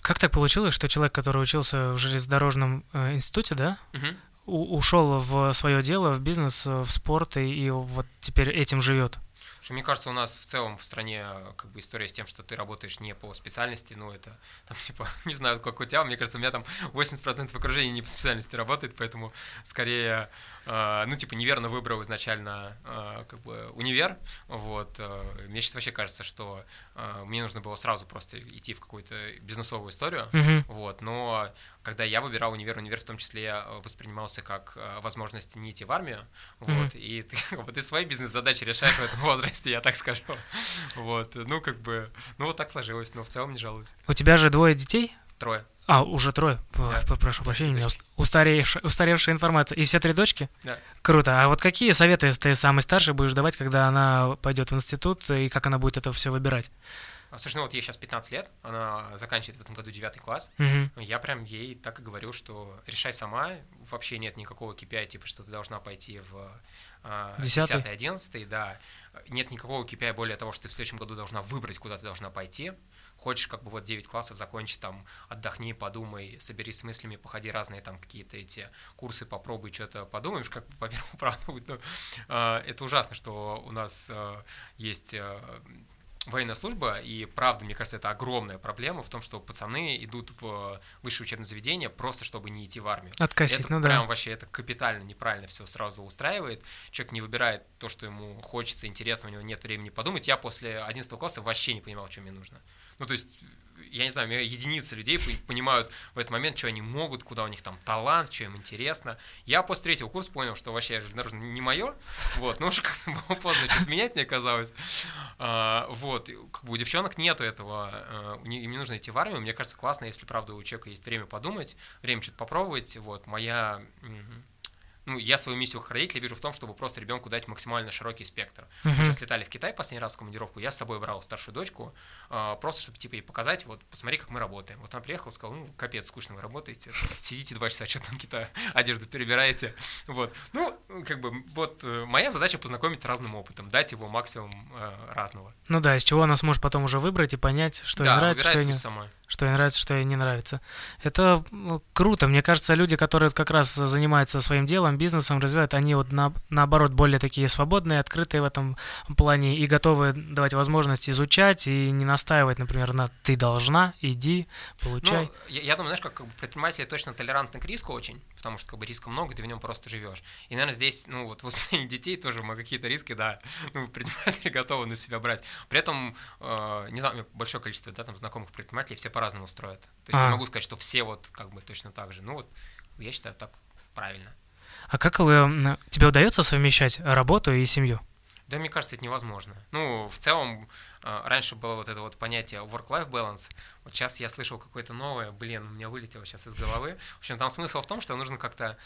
Как так получилось, что человек, который учился в железнодорожном э, институте, да, угу ушел в свое дело, в бизнес, в спорт и, и вот теперь этим живет? Что мне кажется, у нас в целом в стране как бы история с тем, что ты работаешь не по специальности, ну это там типа, не знаю, как у тебя, мне кажется, у меня там 80% окружения не по специальности работает, поэтому скорее, э, ну типа неверно выбрал изначально э, как бы универ, вот. Э, мне сейчас вообще кажется, что э, мне нужно было сразу просто идти в какую-то бизнесовую историю, mm-hmm. вот, но когда я выбирал универ, универ в том числе э, воспринимался как э, возможность не идти в армию, mm-hmm. вот, и ты, бы, ты свои бизнес-задачи решаешь в этом возрасте, возрасте, я так скажу. Вот, ну как бы, ну вот так сложилось, но в целом не жалуюсь. У тебя же двое детей? Трое. А, уже трое. Да. Прошу прощения, у меня устаревшая, устаревшая информация. И все три дочки? Да. Круто. А вот какие советы ты самый старший будешь давать, когда она пойдет в институт, и как она будет это все выбирать? А, слушай, ну вот ей сейчас 15 лет, она заканчивает в этом году 9 класс. Угу. Я прям ей так и говорю, что решай сама, вообще нет никакого KPI, типа, что ты должна пойти в 10-11, да. Нет никакого KPI более того, что ты в следующем году должна выбрать, куда ты должна пойти. Хочешь, как бы вот 9 классов закончить, там, отдохни, подумай, соберись с мыслями, походи разные там какие-то эти курсы, попробуй что-то подумаешь, как по первому правду. Ну, э, это ужасно, что у нас э, есть э, военная служба, и правда, мне кажется, это огромная проблема в том, что пацаны идут в высшее учебное заведение просто чтобы не идти в армию. Откосить, это ну прям да. вообще это капитально неправильно все сразу устраивает. Человек не выбирает то, что ему хочется, интересно, у него нет времени подумать. Я после 11 класса вообще не понимал, что мне нужно. Ну, то есть я не знаю, единицы людей понимают в этот момент, что они могут, куда у них там талант, что им интересно. Я после третьего курса понял, что вообще железнодорожное не мое, вот, уже как было поздно что-то менять, мне казалось. А, вот, как бы у девчонок нету этого, а, им не нужно идти в армию, мне кажется, классно, если, правда, у человека есть время подумать, время что-то попробовать, вот, моя ну, я свою миссию как родителя вижу в том, чтобы просто ребенку дать максимально широкий спектр. Uh-huh. Мы сейчас летали в Китай последний раз в командировку, я с собой брал старшую дочку, э, просто чтобы типа ей показать, вот посмотри, как мы работаем. Вот она приехала, сказала, ну, капец, скучно вы работаете, сидите два часа, что там какие-то одежду перебираете. Вот. Ну, как бы, вот э, моя задача познакомить разным опытом, дать его максимум э, разного. Ну да, из чего она сможет потом уже выбрать и понять, что да, ей нравится, что ей не... сама что ей нравится, что ей не нравится. Это круто. Мне кажется, люди, которые как раз занимаются своим делом, бизнесом, развивают, они вот на, наоборот более такие свободные, открытые в этом плане и готовы давать возможность изучать и не настаивать, например, на «ты должна, иди, получай». Ну, я, я думаю, знаешь, как, как бы предприниматели точно толерантны к риску очень, потому что как бы риска много, ты в нем просто живешь. И, наверное, здесь, ну вот в воспитании детей тоже мы какие-то риски, да, ну, предприниматели готовы на себя брать. При этом, э, не знаю, большое количество, да, там знакомых предпринимателей, все по-разному строят. То есть а. не могу сказать, что все вот как бы точно так же. Ну вот, я считаю, так правильно. А как вы, тебе удается совмещать работу и семью? Да, мне кажется, это невозможно. Ну, в целом, э, раньше было вот это вот понятие work-life balance, вот сейчас я слышал какое-то новое, блин, у меня вылетело сейчас из головы. В общем, там смысл в том, что нужно как-то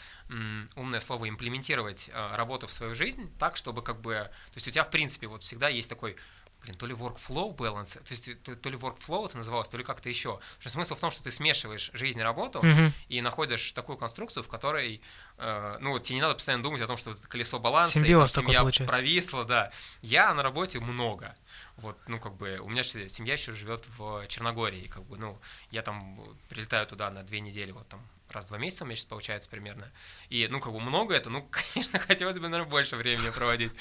умное слово имплементировать э, работу в свою жизнь так, чтобы как бы, то есть у тебя в принципе вот всегда есть такой блин, то ли workflow balance, то есть то, то ли workflow это называлось, то ли как-то еще. Смысл в том, что ты смешиваешь жизнь и работу mm-hmm. и находишь такую конструкцию, в которой, э, ну, тебе не надо постоянно думать о том, что это колесо баланса, Симбиоз и там, семья получается. провисла, да. Я на работе много. Вот, ну, как бы, у меня семья еще живет в Черногории, как бы, ну, я там прилетаю туда на две недели, вот там раз в два месяца у меня сейчас получается примерно. И, ну, как бы много это, ну, конечно, хотелось бы, наверное, больше времени проводить.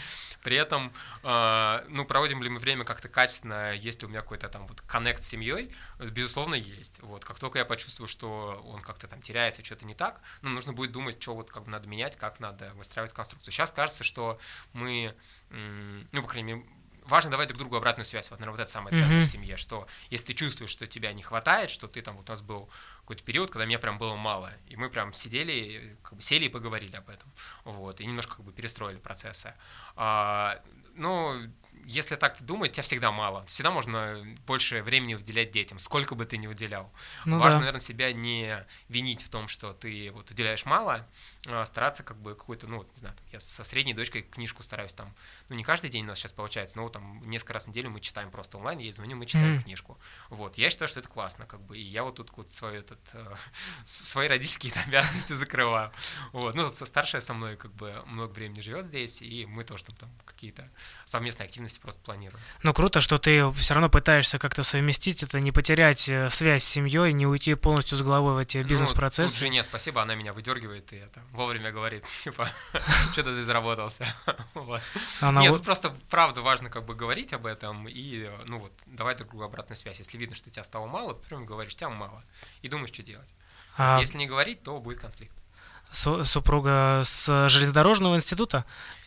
При этом, э, ну, проводим ли мы время как-то качественно, есть ли у меня какой-то там вот коннект с семьей, безусловно, есть. Вот, как только я почувствую, что он как-то там теряется, что-то не так, ну, нужно будет думать, что вот как бы надо менять, как надо выстраивать конструкцию. Сейчас кажется, что мы, ну, по крайней мере, важно давать друг другу обратную связь. Вот, наверное, вот это самое ценное mm-hmm. в семье, что если ты чувствуешь, что тебя не хватает, что ты там, вот у нас был какой-то период, когда меня прям было мало, и мы прям сидели, как бы сели и поговорили об этом, вот, и немножко как бы перестроили процессы. А, ну, если так думать, тебя всегда мало. Всегда можно больше времени уделять детям, сколько бы ты ни уделял. Ну, Важно, да. наверное, себя не винить в том, что ты вот уделяешь мало, стараться как бы какой-то, ну, вот, не знаю, я со средней дочкой книжку стараюсь там, ну, не каждый день у нас сейчас получается, но вот там несколько раз в неделю мы читаем просто онлайн, я ей звоню, мы читаем mm-hmm. книжку. Вот, я считаю, что это классно, как бы, и я вот тут вот свой этот, э, свои родительские обязанности закрываю. Вот, ну, старшая со мной как бы много времени живет здесь, и мы тоже там, там какие-то совместные активности просто планируем. Ну, круто, что ты все равно пытаешься как-то совместить это, не потерять э, связь с семьей, не уйти полностью с головой в эти бизнес-процессы. Ну, тут жене спасибо, она меня выдергивает, и это вовремя говорит, типа, что-то ты заработался. вот. Она Нет, вот... просто правда важно как бы говорить об этом и, ну вот, давать друг другу обратную связь. Если видно, что тебя стало мало, прям говоришь, тебя мало, и думаешь, что делать. А... Если не говорить, то будет конфликт. Су- супруга с железнодорожного института?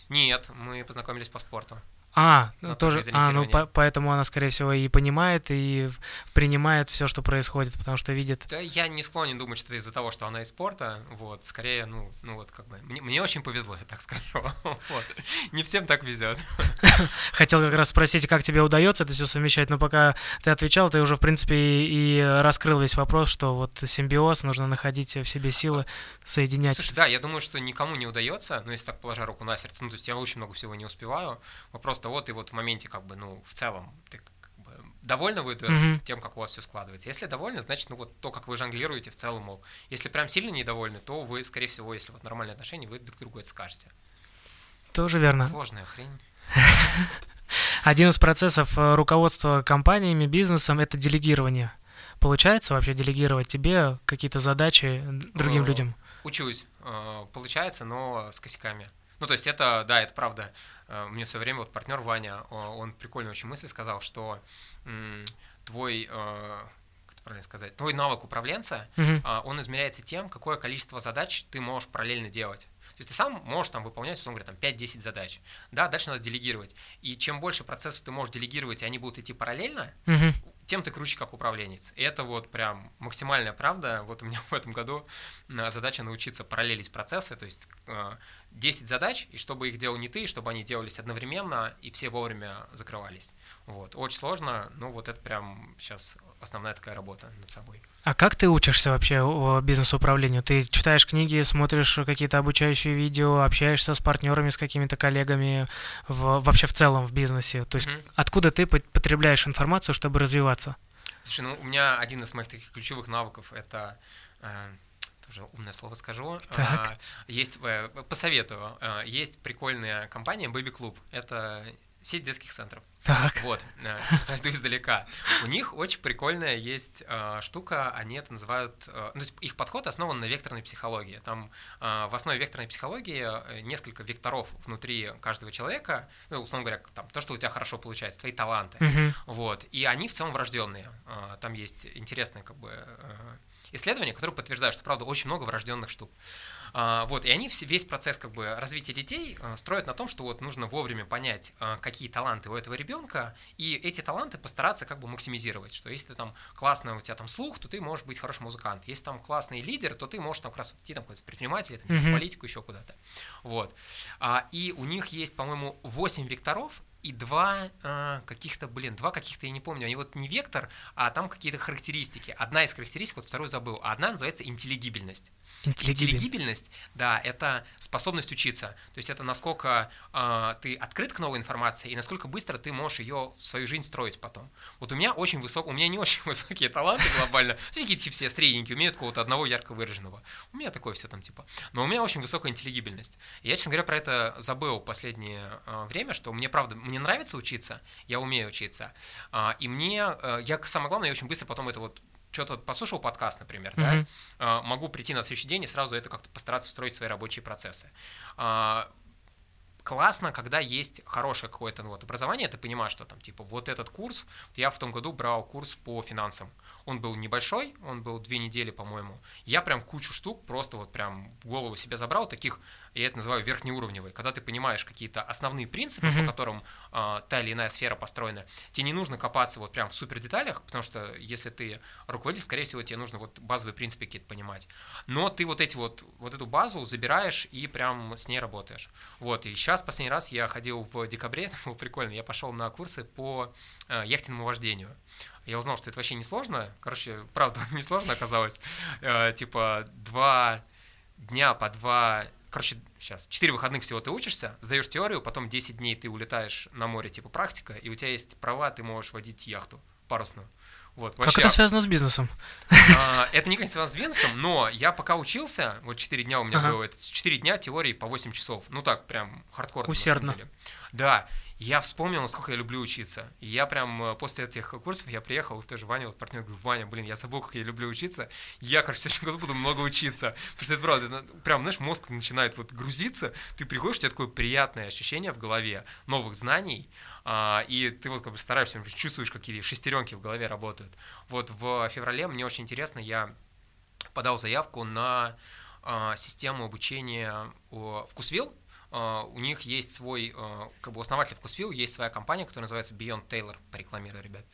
Нет, мы познакомились по спорту. А, ну, тоже, а, ну по, поэтому она, скорее всего, и понимает, и принимает все, что происходит, потому что видит. Да, я не склонен думать, что это из-за того, что она из спорта, вот, скорее, ну, ну вот как бы, мне, мне очень повезло, я так скажу, вот, не всем так везет. Хотел как раз спросить, как тебе удается это все совмещать, но пока ты отвечал, ты уже, в принципе, и, и раскрыл весь вопрос, что вот симбиоз, нужно находить в себе силы, соединять. Слушай, да, я думаю, что никому не удается, ну, если так положа руку на сердце, ну, то есть я очень много всего не успеваю, вопрос того, ты вот в моменте как бы, ну, в целом, ты как бы довольны вы mm-hmm. тем, как у вас все складывается? Если довольны, значит, ну вот то, как вы жонглируете в целом, мол. Если прям сильно недовольны, то вы, скорее всего, если вот нормальные отношения, вы друг другу это скажете. Тоже верно. Сложная хрень. Один из процессов э, руководства компаниями, бизнесом – это делегирование. Получается вообще делегировать тебе какие-то задачи другим людям? Учусь. Э, получается, но с косяками. Ну, то есть это, да, это правда. Э, мне все время вот партнер Ваня, он прикольную очень мысль сказал, что твой э, как правильно сказать, твой навык управленца, uh-huh. он измеряется тем, какое количество задач ты можешь параллельно делать. То есть ты сам можешь там выполнять, условно говоря, там 5-10 задач. Да, дальше надо делегировать. И чем больше процессов ты можешь делегировать, и они будут идти параллельно, uh-huh тем ты круче как управленец. И это вот прям максимальная правда. Вот у меня в этом году э, задача научиться параллелить процессы, то есть 10 э, задач, и чтобы их делал не ты, чтобы они делались одновременно, и все вовремя закрывались. Вот. Очень сложно, но вот это прям сейчас основная такая работа над собой. А как ты учишься вообще бизнес-управлению? Ты читаешь книги, смотришь какие-то обучающие видео, общаешься с партнерами, с какими-то коллегами в, вообще в целом в бизнесе? То есть mm-hmm. откуда ты потребляешь информацию, чтобы развиваться? Слушай, ну у меня один из моих таких ключевых навыков это э, тоже умное слово скажу. Так. Есть, э, посоветую, э, есть прикольная компания Baby Club. Это сеть детских центров. Так. Вот, э, зайду издалека. У них очень прикольная есть э, штука, они это называют... Э, ну, их подход основан на векторной психологии. Там э, в основе векторной психологии э, несколько векторов внутри каждого человека, ну, условно говоря, там, то, что у тебя хорошо получается, твои таланты. Мгм. Вот, и они в целом врожденные. Э, Там есть интересные как бы исследования, которые подтверждают, что, правда, очень много врожденных штук. А, Вот, и они весь процесс как бы развития детей э, строят на том, что вот нужно вовремя понять, э, какие таланты у этого ребенка, и эти таланты постараться как бы максимизировать, что если ты там классно, у тебя там слух, то ты можешь быть хороший музыкант, если там классный лидер, то ты можешь там как раз идти там куда-то в предприниматели, там, в Мгм. политику, еще куда-то. Вот. А, И у них есть, по-моему, 8 векторов, и два э, каких-то, блин, два каких-то, я не помню, они вот не вектор, а там какие-то характеристики. Одна из характеристик, вот вторую забыл, а одна называется интеллигибельность. Интеллигибель. Интеллигибельность, да, это способность учиться. То есть это насколько э, ты открыт к новой информации и насколько быстро ты можешь ее в свою жизнь строить потом. Вот у меня очень высок, у меня не очень высокие таланты глобально, какие-то все средненькие, у меня какого-то одного ярко выраженного. У меня такое все там типа. Но у меня очень высокая интеллигибельность. И я, честно говоря, про это забыл последнее э, время, что мне правда, мне нравится учиться, я умею учиться. А, и мне, э, я самое главное, я очень быстро потом это вот что-то послушал подкаст, например, да, Мгм. а, могу прийти на следующий день и сразу это как-то постараться встроить в свои рабочие процессы. А, Классно, когда есть хорошее какое-то ну, вот, образование, ты понимаешь, что там, типа, вот этот курс, я в том году брал курс по финансам. Он был небольшой, он был две недели, по-моему. Я прям кучу штук просто вот прям в голову себе забрал, таких, я это называю верхнеуровневые, когда ты понимаешь какие-то основные принципы, Мгм. по которым а, та или иная сфера построена. Тебе не нужно копаться вот прям в супер деталях, потому что если ты руководитель, скорее всего, тебе нужно вот базовые принципы какие-то понимать. Но ты вот эти вот, вот эту базу забираешь и прям с ней работаешь. Вот, и сейчас последний раз я ходил в декабре, это было прикольно, я пошел на курсы по э, яхтенному вождению. Я узнал, что это вообще не сложно. Короче, правда, не сложно оказалось. Э, типа два дня по два... Короче, сейчас, четыре выходных всего ты учишься, сдаешь теорию, потом 10 дней ты улетаешь на море, типа практика, и у тебя есть права, ты можешь водить яхту парусную. Вот, Как вообще, это связано с бизнесом? а, это никак не связано с бизнесом, но я пока учился, вот 4 дня у меня Ага. было, это 4 дня теории по 8 часов. Ну так, прям хардкор. Усердно. Да, я вспомнил, насколько я люблю учиться. И я прям э, после этих курсов я приехал, в тоже Ваня, вот партнер, говорю, Ваня, блин, я забыл, как я люблю учиться. Я, короче, в следующем году буду много учиться. Что это правда, прям, знаешь, мозг начинает вот грузиться, ты приходишь, у тебя такое приятное ощущение в голове новых знаний, а, и ты вот как бы стараешься, чувствуешь, какие шестеренки в голове работают. Вот в феврале мне очень интересно, я подал заявку на а, систему обучения Вкусвилл. А, у них есть свой, а, как бы у основателя Вкусвилл есть своя компания, которая называется Beyond Taylor, порекламирую, ребят.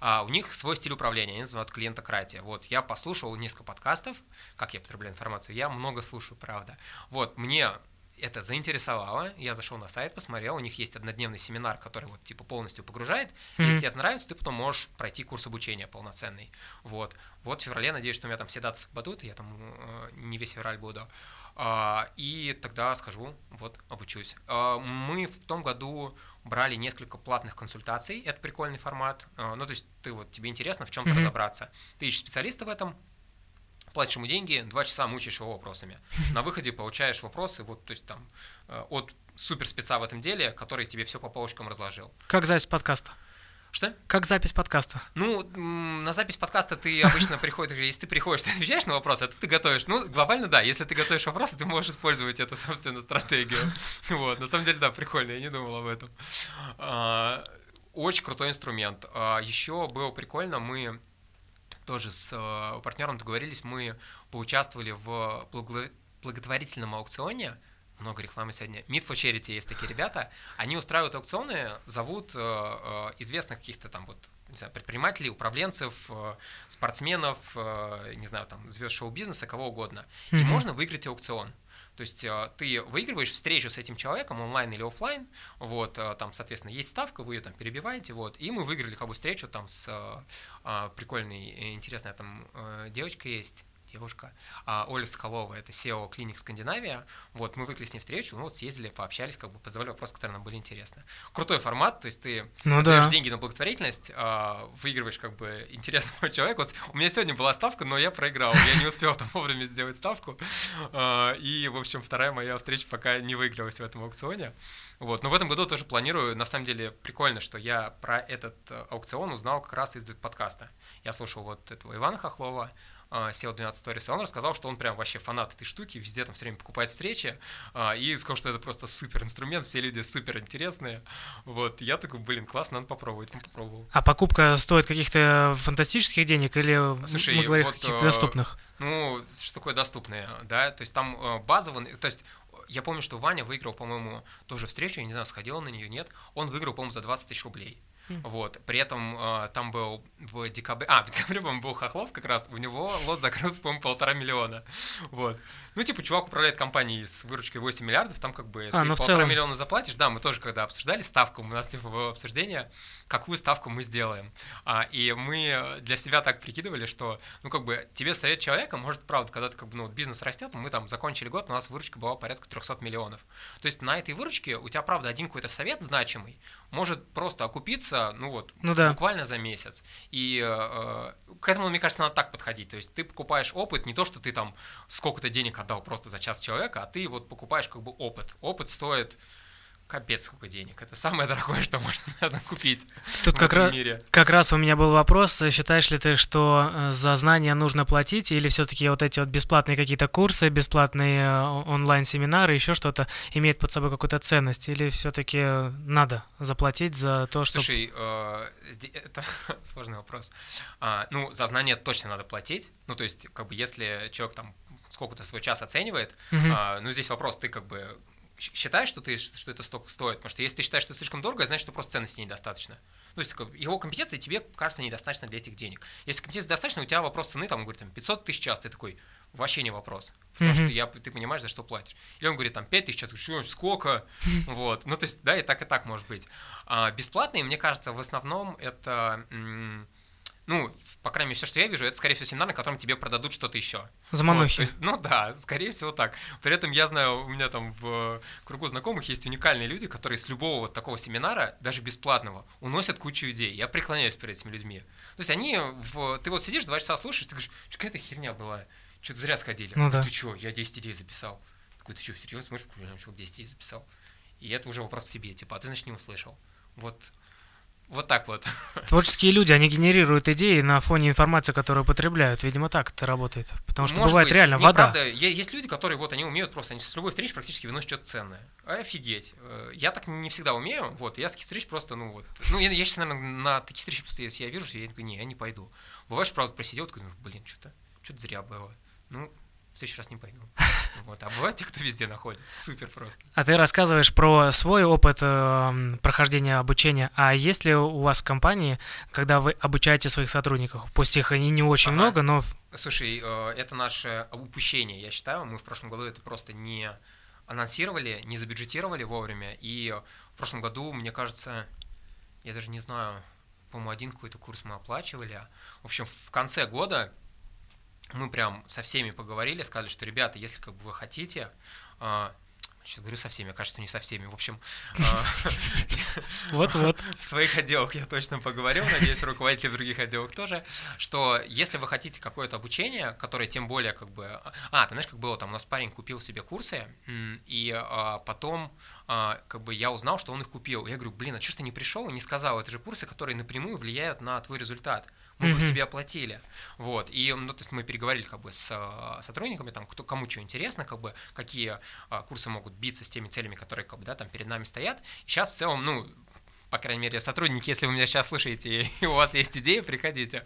А, у них свой стиль управления, они называют клиентократия. Вот, я послушал несколько подкастов, как я потребляю информацию, я много слушаю, правда. Вот, мне это заинтересовало, я зашел на сайт, посмотрел, у них есть однодневный семинар, который вот типа полностью погружает. Мгм. Если тебе это нравится, ты потом можешь пройти курс обучения полноценный. Вот. Вот в феврале, надеюсь, что у меня там все даты совпадут, я там э, не весь февраль буду. А, и тогда скажу, вот, обучусь. А, мы в том году брали несколько платных консультаций, это прикольный формат. А, ну, то есть ты вот, тебе интересно в чем-то Мгм. разобраться. Ты ищешь специалиста в этом, платишь ему деньги, два часа мучаешь его вопросами. На выходе получаешь вопросы, вот, то есть там, э, от суперспеца в этом деле, который тебе все по полочкам разложил. Как запись подкаста? Что? Как запись подкаста? Ну, на запись подкаста ты обычно приходишь, если ты приходишь, ты отвечаешь на вопросы, а тут ты готовишь. Ну, глобально, да, если ты готовишь вопросы, ты можешь использовать эту, собственно, стратегию. Вот, на самом деле, да, прикольно, я не думал об этом. А, Очень крутой инструмент. А, Еще было прикольно, мы тоже с э, партнером договорились, мы поучаствовали в благо- благотворительном аукционе, много рекламы сегодня. Meet for Charity есть такие ребята. Они устраивают аукционы, зовут э, э, известных каких-то там вот не знаю, предпринимателей, управленцев, э, спортсменов, э, не знаю, там, звезд шоу-бизнеса, кого угодно. И Мгм. можно выиграть аукцион. То есть э, ты выигрываешь встречу с этим человеком онлайн или офлайн, вот, э, там, соответственно, есть ставка, вы ее там перебиваете, вот, и мы выиграли как бы встречу там с э, а, прикольной, интересная там девочка есть, девушка, а, Оля Соколова, это SEO клиник Скандинавия, вот, мы выкли с ней встречу, ну, вот съездили, пообщались, как бы позадавали вопросы, которые нам были интересны. Крутой формат, то есть ты Ну даешь да. деньги на благотворительность, а, выигрываешь как бы интересного человека. Вот у меня сегодня была ставка, но я проиграл, я не успел там вовремя сделать ставку, А, и, в общем, вторая моя встреча пока не выигралась в этом аукционе. Вот, но в этом году тоже планирую, на самом деле прикольно, что я про этот э, аукцион узнал как раз из подкаста. Я слушал вот этого Ивана Хохлова, SEO 12 Stories, он рассказал, что он прям вообще фанат этой штуки, везде там все время покупает встречи, а, и сказал, что это просто супер инструмент, все люди супер интересные. Вот, я такой, блин, классно, надо попробовать, ну попробовал. А покупка стоит каких-то фантастических денег или Слушай, мы говорим вот, каких-то э, доступных? Ну, что такое доступное, да, то есть там э, базово, то есть я помню, что Ваня выиграл, по-моему, тоже встречу, я не знаю, сходил он на нее, нет, он выиграл, по-моему, за 20 тысяч рублей. Вот. При этом э, там был в декабре... А, в декабре, по-моему, был Хохлов как раз. У него лот закрылся, по-моему, полтора миллиона. Вот. Ну, типа, чувак управляет компанией с выручкой 8 миллиардов, там как бы А, ты ну, полтора целом. миллиона заплатишь. Да, мы тоже когда обсуждали ставку, у нас типа было обсуждение, какую ставку мы сделаем. А, и мы для себя так прикидывали, что, ну, как бы, тебе совет человека может, правда, когда ты, как бы, ну, бизнес растет, мы там закончили год, у нас выручка была порядка 300 миллионов. То есть на этой выручке у тебя, правда, один какой-то совет значимый может просто окупиться, ну вот, Ну да. буквально за месяц. И э, к этому, мне кажется, надо так подходить. То есть ты покупаешь опыт, не то, что ты там сколько-то денег отдал просто за час человека, а ты вот покупаешь как бы опыт. Опыт стоит капец сколько денег. Это самое дорогое, что можно, наверное, купить Тут в как этом раз, мире. как раз у меня был вопрос, считаешь ли ты, что э, за знания нужно платить, или все-таки вот эти вот бесплатные какие-то курсы, бесплатные э, онлайн-семинары, еще что-то имеют под собой какую-то ценность, или все-таки надо заплатить за то, что... Слушай, э, это сложный вопрос. А, ну, за знания точно надо платить. Ну, то есть, как бы, если человек там сколько-то свой час оценивает, Мгм. а, ну, здесь вопрос, ты как бы считаешь, что, ты, что это столько стоит? Потому что если ты считаешь, что это слишком дорого, значит, что просто ценности недостаточно. Ну, то есть, бы, его компетенции тебе кажется недостаточно для этих денег. Если компетенции достаточно, у тебя вопрос цены, там, он говорит, там, 500 тысяч час, ты такой, вообще не вопрос. Потому Мгм. что я, ты понимаешь, за что платишь. Или он говорит, там, 5 тысяч час, ты говоришь, «Что, сколько? Вот. Ну, то есть, да, и так, и так может быть. А бесплатные, мне кажется, в основном это... м, ну, по крайней мере, все, что я вижу, это, скорее всего, семинар, на котором тебе продадут что-то еще. Заманухи. Вот, есть, ну да, скорее всего так. При этом я знаю, у меня там в кругу знакомых есть уникальные люди, которые с любого вот такого семинара, даже бесплатного, уносят кучу идей. Я преклоняюсь перед этими людьми. То есть они, в... ты вот сидишь, два часа слушаешь, ты говоришь, что какая-то херня была, что-то зря сходили. Ну да. Ты что, я 10 идей записал. Такой, ты что, серьезно смотришь, чувак 10 идей записал. И это уже вопрос к себе, типа, а ты, значит, не услышал. Вот, вот так вот. Творческие люди, они генерируют идеи на фоне информации, которую потребляют. Видимо, так это работает. Потому что Может бывает быть. реально Не, вода. Правда, есть люди, которые вот они умеют просто, они с любой встречи практически выносят что-то ценное. Офигеть. Э, Я так не всегда умею, вот, я с таких встреч просто, ну вот, ну я, я сейчас, наверное, на такие встречи просто, если я вижу, я такой, не, я не пойду. Бывает, что, правда, просидел, такой, думаешь, блин, что-то, что-то зря было. Ну, в следующий раз не пойду. Вот, а бывают те, кто везде находит. Супер просто. А ты рассказываешь про свой опыт э, прохождения обучения. А есть ли у вас в компании, когда вы обучаете своих сотрудников, пусть их и не очень Ага. много, но Слушай, э, это наше упущение, я считаю. Мы в прошлом году это просто не анонсировали, не забюджетировали вовремя. И в прошлом году, мне кажется, я даже не знаю, по-моему, один какой-то курс мы оплачивали. В общем, в конце года мы прям со всеми поговорили, сказали, что, ребята, если как бы вы хотите, а, сейчас говорю со всеми, кажется, не со всеми. В общем, а, вот-вот. в своих отделах я точно поговорил, надеюсь, руководители других отделов тоже, что если вы хотите какое-то обучение, которое тем более как бы... А, ты знаешь, как было, там у нас парень купил себе курсы, и а, потом а, как бы я узнал, что он их купил. Я говорю, блин, а что ж ты не пришел и не сказал? Это же курсы, которые напрямую влияют на твой результат. Мы бы Мгм. тебе оплатили. Вот. И ну, то есть мы переговорили как бы с а, сотрудниками, там, кто, кому что интересно, как бы, какие а, курсы могут биться с теми целями, которые как бы, да, там перед нами стоят. И сейчас в целом, ну, по крайней мере, сотрудники, если вы меня сейчас слушаете и у вас есть идеи, приходите.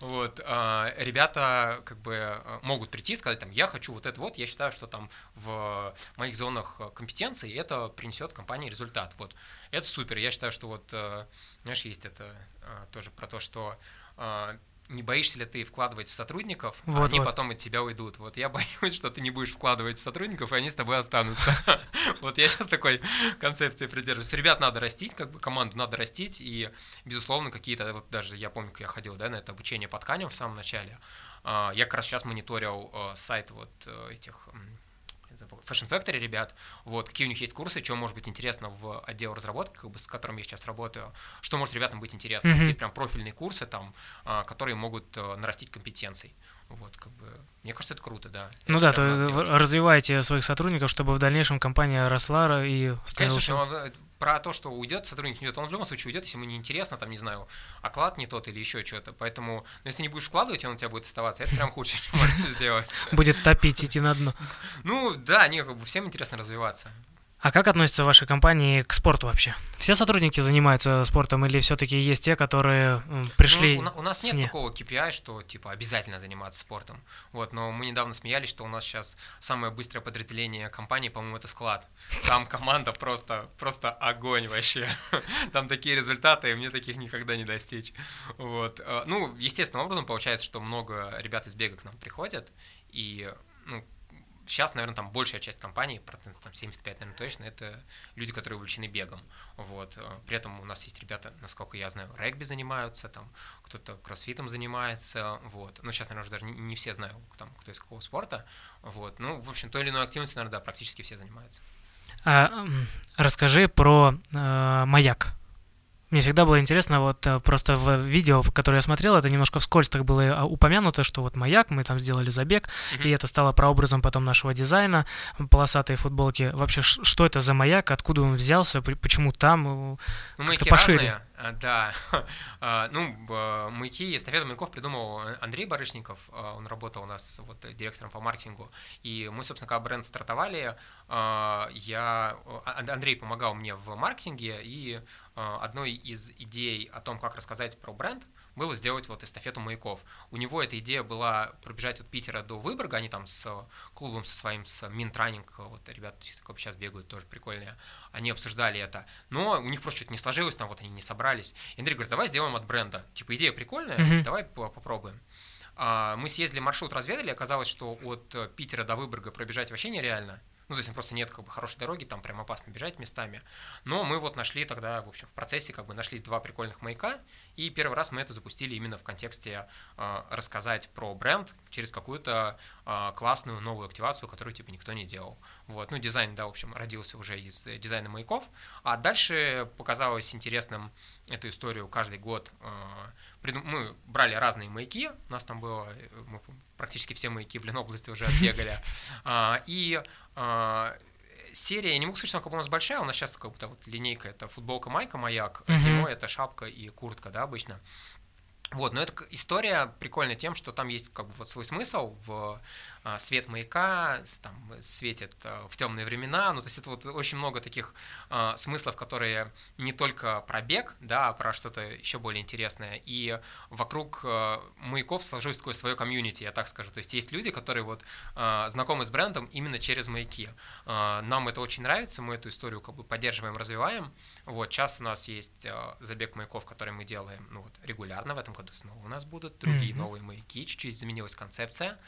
Вот, а, ребята как бы а, могут прийти и сказать, там, я хочу вот это вот, я считаю, что там в моих зонах компетенции это принесет компании результат. Вот, это супер. Я считаю, что вот, э, знаешь, есть это а, тоже про то, что не боишься ли ты вкладывать в сотрудников, вот, а они вот. потом от тебя уйдут. Вот я боюсь, что ты не будешь вкладывать в сотрудников, и они с тобой останутся. Вот я сейчас такой концепции придерживаюсь. Ребят надо растить, как бы команду надо растить, и, безусловно, какие-то, вот даже я помню, как я ходил, да, на это обучение по тканям в самом начале, а, я как раз сейчас мониторил э, сайт вот э, этих Fashion Factory ребят, вот, какие у них есть курсы, что может быть интересно в отдел разработки, как бы, с которым я сейчас работаю, что может ребятам быть интересно, mm-hmm. какие прям профильные курсы там, а, которые могут э, нарастить компетенций. Вот, как бы, мне кажется, это круто, да. Ну это да, то развивайте своих сотрудников, чтобы в дальнейшем компания росла и становилась... Конечно, про то, что уйдет, сотрудник не уйдет, он в любом случае уйдет, если ему не интересно, там, не знаю, оклад не тот или еще что-то. Поэтому, ну, если не будешь вкладывать, он у тебя будет оставаться. Это прям худшее, что можно сделать. Будет топить, идти на дно. Ну, да, не, как бы всем интересно развиваться. А как относятся ваши компании к спорту вообще? Все сотрудники занимаются спортом или все-таки есть те, которые пришли? Ну, у, у нас нет не? такого KPI, что типа обязательно заниматься спортом. Вот, но мы недавно смеялись, что у нас сейчас самое быстрое подразделение компании, по-моему, это склад. Там команда просто, просто огонь вообще. Там такие результаты, и мне таких никогда не достичь. Вот. Э, ну, естественным образом получается, что много ребят из бега к нам приходят, и ну, сейчас, наверное, там большая часть компаний, процентов там 75, наверное, точно, это люди, которые увлечены бегом. Вот. Э, при этом у нас есть ребята, насколько я знаю, регби занимаются, там кто-то кроссфитом занимается, вот. Ну, сейчас, наверное, уже даже не, не все знаю, там, кто из какого спорта, вот. Ну, в общем, той или иной активностью, наверное, да, практически все занимаются. А, расскажи про э, маяк. Мне всегда было интересно, вот э, просто в видео, которое я смотрел, это немножко вскользь так было э, упомянуто, что вот маяк, мы там сделали забег, mm-hmm. и это стало прообразом потом нашего дизайна, полосатые футболки. Вообще, что это за маяк, откуда он взялся, почему там? Ну, маяки пошире. разные. Да, ну, маяки, эстафету маяков придумал Андрей Барышников, он работал у нас вот директором по маркетингу, и мы, собственно, когда бренд стартовали, я, Андрей помогал мне в маркетинге, и одной из идей о том, как рассказать про бренд – было сделать вот эстафету маяков. У него эта идея была пробежать от Питера до Выборга, они там с клубом со своим, с Минтранинг, вот ребята сейчас бегают, тоже прикольные, они обсуждали это, но у них просто что-то не сложилось, там вот они не собрались. И Андрей говорит, давай сделаем от бренда, типа идея прикольная, mm-hmm. давай попробуем. А, мы съездили маршрут, разведали, оказалось, что от Питера до Выборга пробежать вообще нереально, ну, то есть просто нет как бы хорошей дороги, там прям опасно бежать местами. Но мы вот нашли тогда, в общем, в процессе как бы нашлись два прикольных маяка, и первый раз мы это запустили именно в контексте э, рассказать про бренд через какую-то э, классную новую активацию, которую типа никто не делал. Вот, ну, дизайн, да, в общем, родился уже из дизайна маяков, а дальше показалось интересным эту историю каждый год. Э, мы брали разные маяки, у нас там было, мы практически все маяки в Ленобласти уже отбегали, э, и серия, я не могу сказать, что она как бы у нас большая, у нас сейчас как будто вот линейка, это футболка, майка, маяк, mm-hmm. зимой это шапка и куртка, да, обычно. Вот, но эта история прикольна тем, что там есть как бы вот свой смысл в а, свет маяка, там светит а, в темные времена, ну то есть это вот очень много таких а, смыслов, которые не только про бег, да, а про что-то еще более интересное, и вокруг маяков сложилось такое свое комьюнити, я так скажу, то есть есть люди, которые вот знакомы с брендом именно через маяки. Нам это очень нравится, мы эту историю как бы поддерживаем, развиваем, вот, сейчас у нас есть забег маяков, который мы делаем, ну вот, регулярно, в этом году снова у нас будут другие mm-hmm. новые маяки, чуть-чуть изменилась концепция,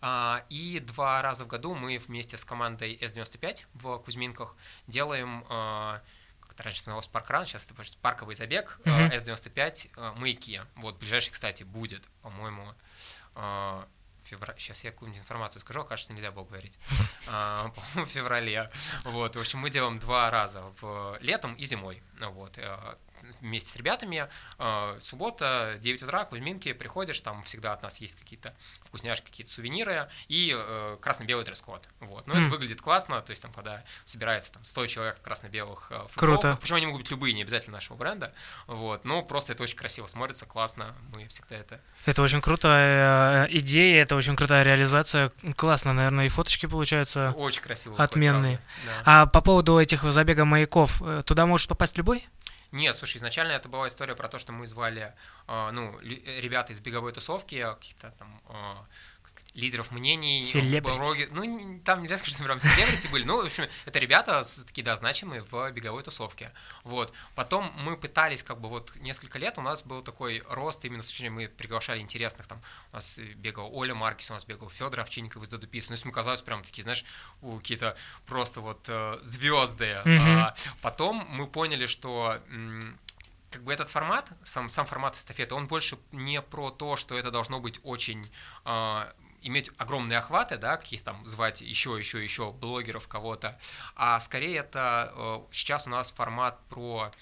а, и два раза в году мы вместе с командой S95 в Кузьминках делаем а, как раньше называлось паркран, сейчас это парковый забег, uh-huh. S95 маяки. Вот, ближайший, кстати, будет, по-моему, феврале, сейчас я какую-нибудь информацию скажу, а кажется, нельзя было говорить, по-моему, в феврале. Вот, в общем, мы делаем два раза, в летом и зимой. Вот, вместе с ребятами. Э, суббота, 9 утра, Кузьминки, приходишь, там всегда от нас есть какие-то вкусняшки, какие-то сувениры и э, красно-белый дресс-код. Вот. Но mm. это выглядит классно, то есть там, когда собирается там 100 человек красно-белых э, Круто. причем они могут быть любые, не обязательно нашего бренда, вот, но просто это очень красиво смотрится, классно, мы всегда это... Это очень крутая идея, это очень крутая реализация, классно, наверное, и фоточки получаются очень красиво отменные. Выходит, да. А по поводу этих забега маяков, туда может попасть любой? Нет, слушай, изначально это была история про то, что мы звали, а, ну, ребята из беговой тусовки, каких-то там а, лидеров мнений, блоги- ну, там нельзя сказать, что прям селебрити были, ну, в общем, это ребята такие, да, значимые в беговой тусовке, вот. Потом мы пытались, как бы, вот, несколько лет у нас был такой рост, именно с зрения, мы приглашали интересных, там, у нас бегал Оля Маркис, у нас бегал Федор Овчинников из Додупис, ну, есть мы казалось прям такие, знаешь, у какие-то просто вот звезды. Мгм. потом мы поняли, что как бы этот формат, сам, сам формат эстафеты, он больше не про то, что это должно быть очень а, иметь огромные охваты, да, каких там звать еще, еще, еще блогеров кого-то, а скорее это э, сейчас у нас формат про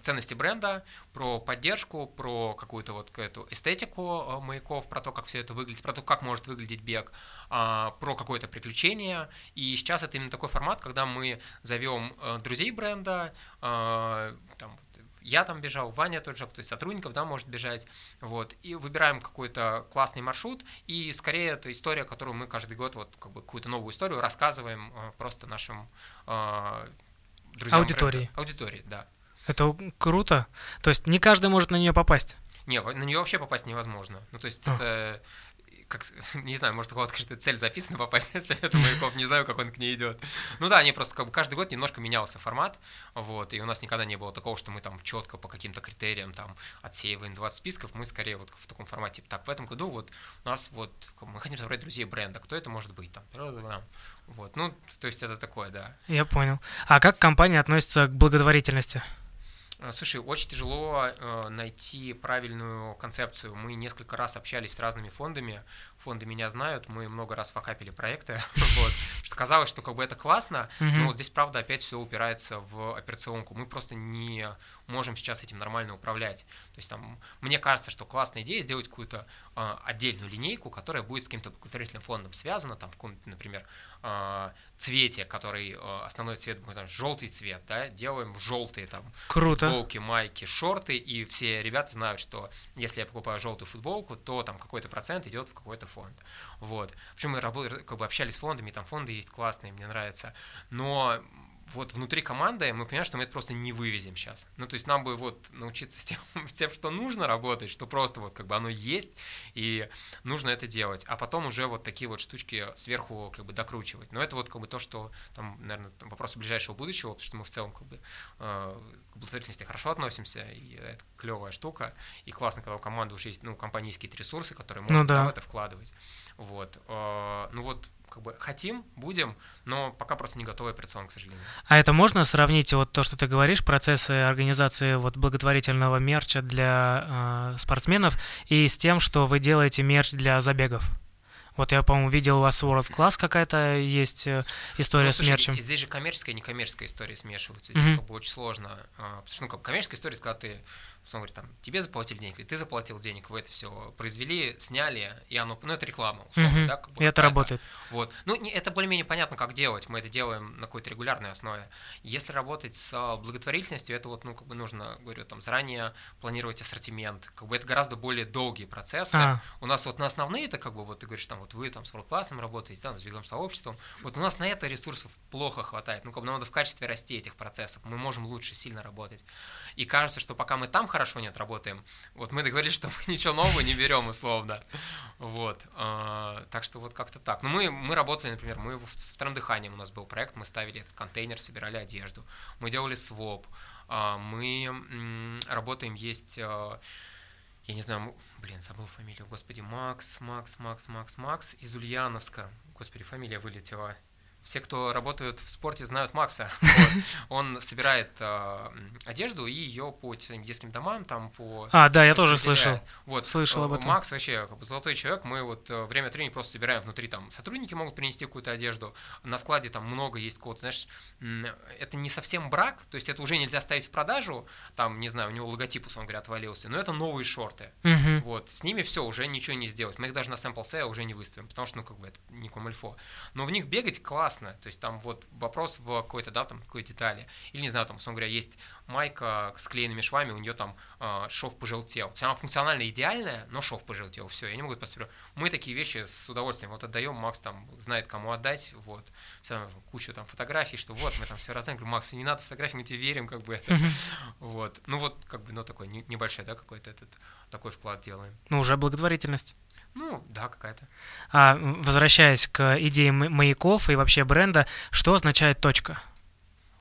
ценности бренда, про поддержку, про какую-то вот эту эстетику э, маяков, про то, как все это выглядит, про то, как может выглядеть бег, а, про какое-то приключение. И сейчас это именно такой формат, когда мы зовем э, друзей бренда, э, там, я там бежал, Ваня тот же, кто из сотрудников, да, может бежать, вот, и выбираем какой-то классный маршрут, и скорее это история, которую мы каждый год, вот, как бы, какую-то новую историю рассказываем э, просто нашим э, друзьям. Аудитории. бренда. Аудитории, да. Это круто. То есть не каждый может на нее попасть. Не, на нее вообще попасть невозможно. Ну, то есть А. это как, не знаю, может, у кого-то, конечно, цель записана попасть на эстафету маяков, не знаю, как он к ней идет. Ну да, они просто как бы каждый год немножко менялся формат, вот, и у нас никогда не было такого, что мы там четко по каким-то критериям там отсеиваем 20 списков, мы скорее вот в таком формате. Так, в этом году вот у нас вот, мы хотим собрать друзей бренда, кто это может быть там, вот, ну, то есть это такое, да. Я понял. А как компания относится к благотворительности? А, Слушай, очень тяжело э, найти правильную концепцию. Мы несколько раз общались с разными фондами. Фонды меня знают, мы много раз факапили проекты. вот. Что казалось, что как бы это классно, Мгм. но здесь, правда, опять все упирается в операционку. Мы просто не можем сейчас этим нормально управлять. То есть там, мне кажется, что классная идея сделать какую-то а, отдельную линейку, которая будет с каким-то благотворительным фондом связана, там, в каком-то, например, цвете, который а, основной цвет, желтый цвет, да, делаем желтые там Круто. футболки, майки, шорты, и все ребята знают, что если я покупаю желтую футболку, то там какой-то процент идет в какой-то фонд. Вот. Причем мы работали, как бы общались с фондами, там фонды есть классные, мне нравится. Но вот внутри команды мы понимаем, что мы это просто не вывезем сейчас. Ну, то есть нам бы вот научиться с тем, с тем, что нужно работать, что просто вот как бы оно есть, и нужно это делать. А потом уже вот такие вот штучки сверху как бы докручивать. Но это вот как бы то, что там, наверное, там вопросы ближайшего будущего, потому что мы в целом как бы э, к благотворительности хорошо относимся, и это клевая штука. И классно, когда у команды уже есть, ну, какие-то ресурсы, которые можно Ну да. в это вкладывать. Вот. Э, Ну вот, как бы хотим, будем, но пока просто не готовы операционно, к сожалению. А это можно сравнить вот то, что ты говоришь, процессы организации вот благотворительного мерча для э, спортсменов и с тем, что вы делаете мерч для забегов? Вот я, по-моему, видел у вас World Class какая-то есть э, история Ну, с слушай, мерчем. и- Здесь же коммерческая и некоммерческая история смешиваются. Здесь Мгм. как бы очень сложно. а, Потому что, ну, как коммерческая история, это когда ты, условно говоря, там, тебе заплатили денег, или ты заплатил денег, вы это все произвели, сняли, и оно, ну, это реклама, условно, Мгм. да? как бы И это работает. Вот. Ну, не- это более-менее понятно, как делать. Мы это делаем на какой-то регулярной основе. Если работать с благотворительностью, это вот, ну, как бы нужно, говорю, там, заранее планировать ассортимент. Как бы это гораздо более долгие процессы. А. У нас вот на основные это как бы, вот ты говоришь, там, вот вы там с классом работаете, да, с беговым сообществом. Вот у нас на это ресурсов плохо хватает. Ну, как бы нам надо в качестве расти этих процессов. Мы можем лучше сильно работать. И кажется, что пока мы там хорошо не отработаем, вот мы договорились, что мы ничего нового не берем, условно. Вот. а, Так что вот как-то так. Ну, мы, мы работали, например, мы вторым дыханием у нас был проект, мы ставили этот контейнер, собирали одежду. Мы делали своп. А, Мы работаем, есть а, я не знаю, блин, забыл фамилию, господи, Макс, Макс, Макс, Макс, Макс из Ульяновска. Господи, фамилия вылетела. Все, кто работают в спорте, знают Макса. Вот. Он собирает э, одежду и ее по детским домам, там по А, да, я тоже слышал. Вот, Слышал об э, этом. Макс вообще как бы золотой человек. Мы вот э, время от времени просто собираем внутри там сотрудники могут принести какую-то одежду. На складе там много есть какого-то, знаешь, это не совсем брак, то есть это уже нельзя ставить в продажу. Там, не знаю, у него логотип, условно говоря, отвалился, но это новые шорты. Вот, с ними все, уже ничего не сделать. Мы их даже на sale уже не выставим, потому что, ну, как бы, это не комильфо. Но в них бегать классно, то есть там вот вопрос в какой-то, да, там, какой детали. Или, не знаю, там, условно говоря, есть майка с клеенными швами, у нее там э, шов пожелтел. Она функционально идеальная, но шов пожелтел, все, я не могу это посмотреть. Мы такие вещи с удовольствием вот отдаем, Макс там знает, кому отдать, вот, все равно кучу там фотографий, что вот, мы там все разные, говорю, Макс, не надо фотографий, мы тебе верим, как бы это, вот. Ну вот, как бы, ну, такой не- небольшой, да, какой-то этот, такой вклад делаем. Ну, уже благотворительность. Ну, да, какая-то. А возвращаясь к идее маяков и вообще бренда, что означает точка?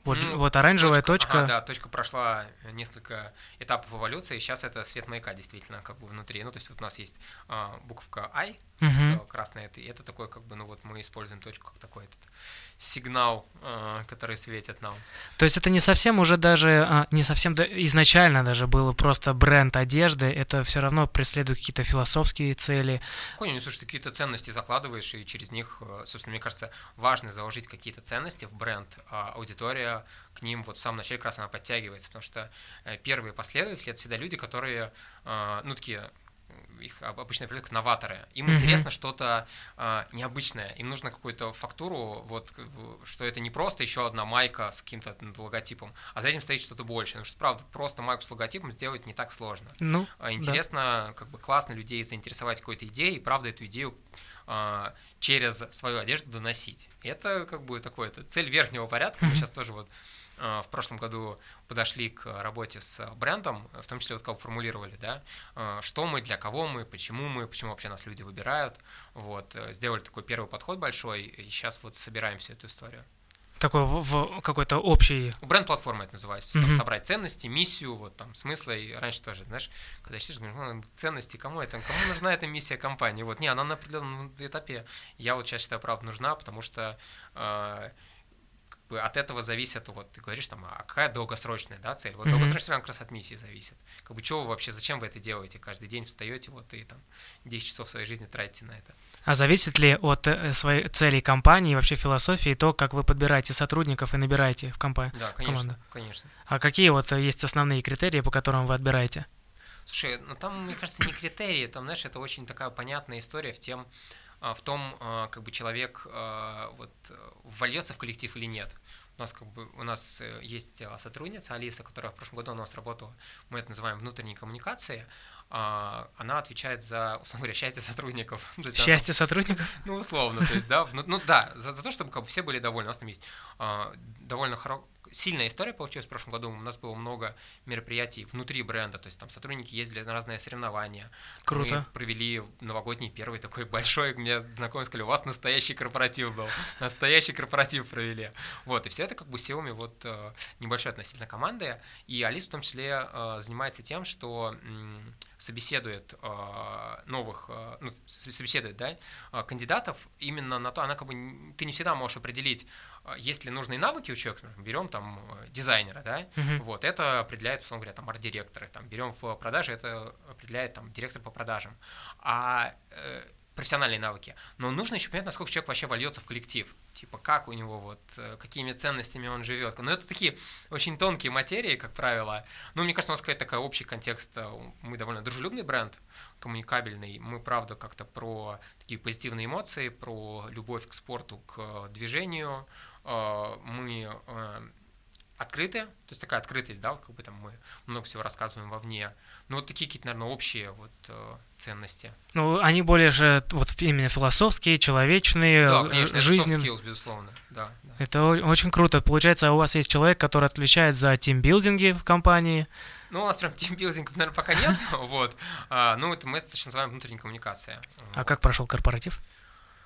Вот, ну, вот оранжевая точка. точка. Ага, да, точка прошла несколько этапов эволюции. Сейчас это свет маяка действительно как бы внутри. Ну, то есть вот у нас есть а, буковка I угу. с красной этой. Это такой как бы, ну вот мы используем точку как такой этот сигнал, а, который светит нам. То есть это не совсем уже даже, а, не совсем изначально даже было просто бренд одежды, это все равно преследует какие-то философские цели. Конечно, слушай, ты какие-то ценности закладываешь, и через них, э, собственно, мне кажется, важно заложить какие-то ценности в бренд, а аудитория к ним вот в самом начале как раз она подтягивается, потому что э, первые последователи — это всегда люди, которые, ну, такие их обычно как новаторы. Им mm-hmm. интересно что-то э, необычное. Им нужно какую-то фактуру, вот, что это не просто еще одна майка с каким-то логотипом, а за этим стоит что-то большее. Потому что, правда, просто майку с логотипом сделать не так сложно. Ну, интересно, да. как бы классно людей заинтересовать какой-то идеей, и правда эту идею э, через свою одежду доносить. Это как бы такое, это цель верхнего порядка. Мы сейчас тоже вот в прошлом году подошли к работе с брендом, в том числе вот как формулировали, да, э, что мы, для кого мы, почему мы, почему вообще нас люди выбирают, вот, э, сделали такой первый подход большой, и сейчас вот собираем всю эту историю. Такой в, в какой-то общий... Бренд-платформа это называется. Mm-hmm. Там собрать ценности, миссию, вот там смысла. И раньше тоже, знаешь, когда читаешь, говоришь, ну, ценности, кому это, кому нужна эта миссия компании? Вот, не, она на определенном этапе, я вот сейчас считаю, правда, нужна, потому что э, от этого зависит, вот ты говоришь там, а какая долгосрочная да, цель? Вот mm-hmm. долгосрочная как раз от миссии зависит. Как бы что вы вообще, зачем вы это делаете? Каждый день встаете, вот и там 10 часов своей жизни тратите на это. А зависит ли от э, своей цели компании, вообще философии, то, как вы подбираете сотрудников и набираете в компанию? Да, конечно, команду? конечно. А какие вот э, есть основные критерии, по которым вы отбираете? Слушай, ну там, мне кажется, не критерии, там, знаешь, это очень такая понятная история в тем, а, в том, а, как бы человек а, вот вольется в коллектив или нет. У нас как бы у нас э, есть сотрудница Алиса, которая в прошлом году у нас работала. Мы это называем внутренней коммуникацией. Она отвечает за, условно говоря, счастье сотрудников. Счастье сотрудников? Ну, условно, то есть, да, ну да, за, за то, чтобы как бы, все были довольны. У нас там есть довольно хоро сильная история получилась в прошлом году. У нас было много мероприятий внутри бренда, то есть там сотрудники ездили на разные соревнования. Круто. Мы провели новогодний первый такой большой, мне знакомые сказали, у вас настоящий корпоратив был. Настоящий корпоратив провели. Вот, и все это как бы силами вот э, небольшой относительно команды. И Алис в том числе э, занимается тем, что собеседует э, новых, ну, собеседует, да, кандидатов именно на то, она как бы, ты не всегда можешь определить, есть ли нужные навыки у человека, берем там э, дизайнера, да, uh-huh. вот, это определяет, условно говоря, там арт-директоры, там, берем в продаже, это определяет там директор по продажам. А э, профессиональные навыки. Но нужно еще понять, насколько человек вообще вольется в коллектив. Типа, как у него, вот, э, какими ценностями он живет. Но это такие очень тонкие материи, как правило. Ну, мне кажется, у нас какой-то такой общий контекст. Э, мы довольно дружелюбный бренд, коммуникабельный. Мы, правда, как-то про такие позитивные эмоции, про любовь к спорту, к движению. Мы открытые, то есть такая открытость, да, как бы там мы много всего рассказываем вовне. Ну, вот такие какие-то, наверное, общие вот э, ценности. Ну, они более же вот именно философские, человечные, да, конечно, жизненные. Это soft skills, безусловно, да, да. Это очень круто. Получается, у вас есть человек, который отвечает за тимбилдинги в компании. Ну, у нас прям тимбилдингов, наверное, пока нет, вот. А, ну, это мы это называем внутренняя коммуникация. А как прошел корпоратив?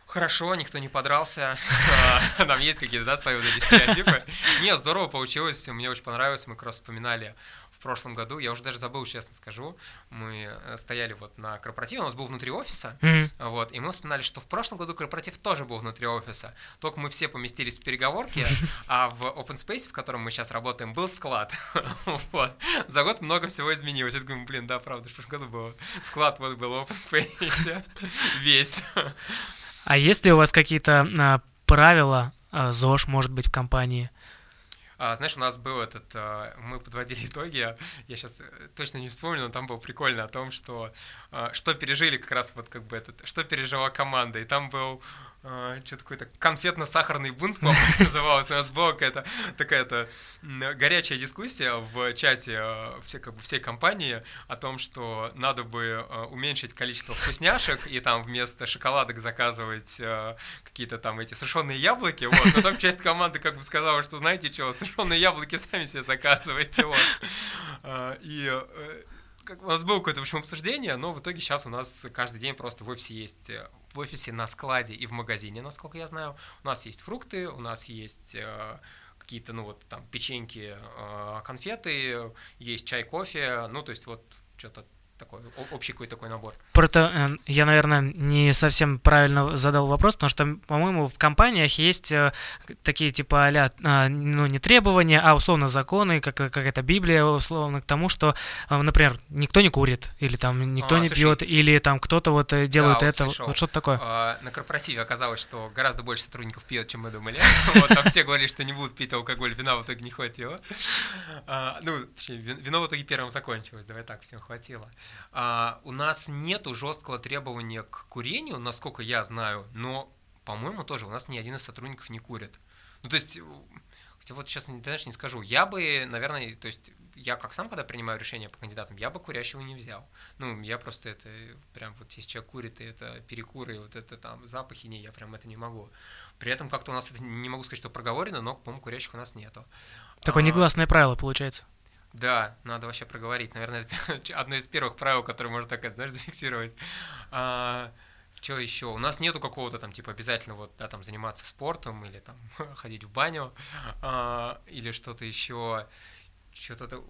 Хорошо, никто не подрался. Нам есть какие-то, да, свои вот эти стереотипы. Не, здорово получилось, мне очень понравилось. Мы как раз вспоминали в прошлом году, я уже даже забыл, честно скажу, мы э, стояли вот на корпоративе, у нас был внутри офиса, mm-hmm. вот, и мы вспоминали, что в прошлом году корпоратив тоже был внутри офиса, только мы все поместились в переговорке, а в open space, в котором мы сейчас работаем, был склад, вот. За год много всего изменилось, я думаю, блин, да, правда, в прошлом году был склад, вот был open space, весь. А есть ли у вас какие-то а, правила, а, ЗОЖ, может быть, в компании? А, знаешь, у нас был этот, а, мы подводили итоги, я сейчас э, точно не вспомню, но там было прикольно о том, что а, что пережили как раз вот как бы этот, что пережила команда, и там был а, что-то какой-то конфетно-сахарный бунт, по-моему, называлось. У нас была какая-то такая-то горячая дискуссия в чате а, все, как бы, всей компании о том, что надо бы а, уменьшить количество вкусняшек и там вместо шоколадок заказывать какие-то там эти сушеные яблоки. Вот. Но там часть команды как бы сказала, что знаете что, сушеные яблоки сами себе заказывайте. Вот. И э, как, у нас было какое-то, в общем, обсуждение, но в итоге сейчас у нас каждый день просто в офисе есть, э, в офисе на складе и в магазине, насколько я знаю, у нас есть фрукты, у нас есть э, какие-то, ну вот там печеньки, э, конфеты, есть чай, кофе, ну то есть вот что-то такой общий какой-то такой набор. Просто э, я, наверное, не совсем правильно задал вопрос, потому что, по-моему, в компаниях есть э, такие типа а ну, не требования, а условно законы, как какая-то Библия, условно, к тому, что, э, например, никто не курит, или там никто а, не слушай, пьет, или там кто-то вот делает да, это, услышал. вот что-то такое. А, на корпоративе оказалось, что гораздо больше сотрудников пьет, чем мы думали. Вот там все говорили, что не будут пить алкоголь, вина в итоге не хватило. А, ну, точнее, вино в итоге первым закончилось, давай так, всем хватило. А, у нас нету жесткого требования к курению, насколько я знаю, но, по-моему, тоже у нас ни один из сотрудников не курит. Ну, то есть, хотя вот сейчас даже не скажу, я бы, наверное, то есть, я как сам, когда принимаю решение по кандидатам, я бы курящего не взял. Ну, я просто это, прям вот если человек курит, и это перекуры, и вот это там запахи, не, я прям это не могу. При этом как-то у нас это, не могу сказать, что проговорено, но, по-моему, курящих у нас нету. Такое а, негласное правило получается. Да, надо вообще проговорить. Наверное, это одно из первых правил, которое можно так, знаешь, зафиксировать. А, что еще? У нас нету какого-то там, типа, обязательно вот, да, там, заниматься спортом или там ходить в баню а, или что-то еще. Что-то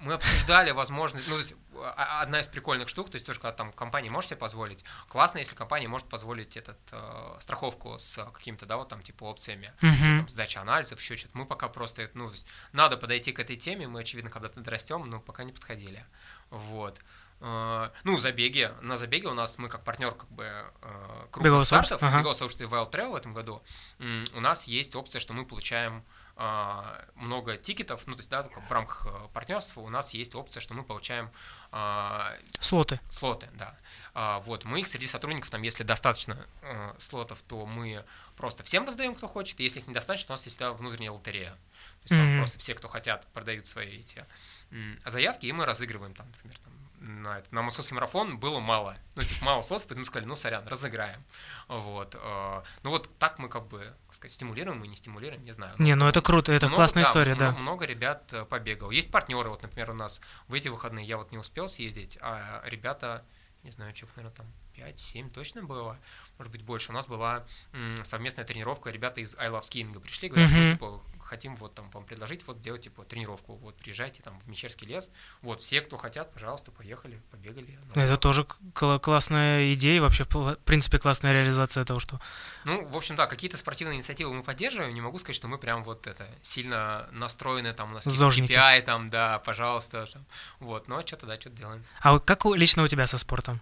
мы обсуждали возможность, ну, то есть, а, а, одна из прикольных штук, то есть тоже, когда там компания может себе позволить, классно, если компания может позволить этот, э, страховку с какими-то, да, вот там, типа, опциями, mm-hmm. там, сдача анализов, еще что-то. Мы пока просто, ну, то есть, надо подойти к этой теме, мы, очевидно, когда-то дорастем, но пока не подходили. Вот. Э, ну, забеги. На забеге у нас мы как партнер как бы э, крупных стартов, ага. сообщества Wild Trail в этом году, у нас есть опция, что мы получаем много тикетов, ну, то есть, да, в рамках э, партнерства у нас есть опция, что мы получаем... А, слоты. Слоты, да. А, вот, мы их среди сотрудников, там, если достаточно э, слотов, то мы просто всем раздаем, кто хочет, и если их недостаточно, у нас есть всегда внутренняя лотерея. То есть, там mm-hmm. просто все, кто хотят, продают свои эти заявки, и мы разыгрываем, там, например, там, на, на московский марафон было мало. Ну, типа, мало слотов, поэтому сказали, ну, сорян, разыграем. Вот. Э, ну, вот так мы как бы, как сказать, стимулируем мы не стимулируем, не знаю. Не, ну это круто, это много, классная да, история, да. Много ребят э, побегал. Есть партнеры, вот, например, у нас в эти выходные я вот не успел съездить, а ребята, не знаю, человек, наверное, там 5-7 точно было, может быть, больше. У нас была совместная тренировка, ребята из I Love Skiing пришли, говорят, mm-hmm. мы, типа, хотим вот там вам предложить вот сделать типа тренировку, вот приезжайте там в Мещерский лес, вот все, кто хотят, пожалуйста, поехали, побегали. Ну, Это тоже классная идея, вообще, в принципе, классная реализация того, что... Ну, в общем, да, какие-то спортивные инициативы мы поддерживаем, не могу сказать, что мы прям вот это сильно настроены, там у нас Зожники. KPI, там, да, пожалуйста, там, вот, но что-то, да, что-то делаем. А вот как лично у тебя со спортом?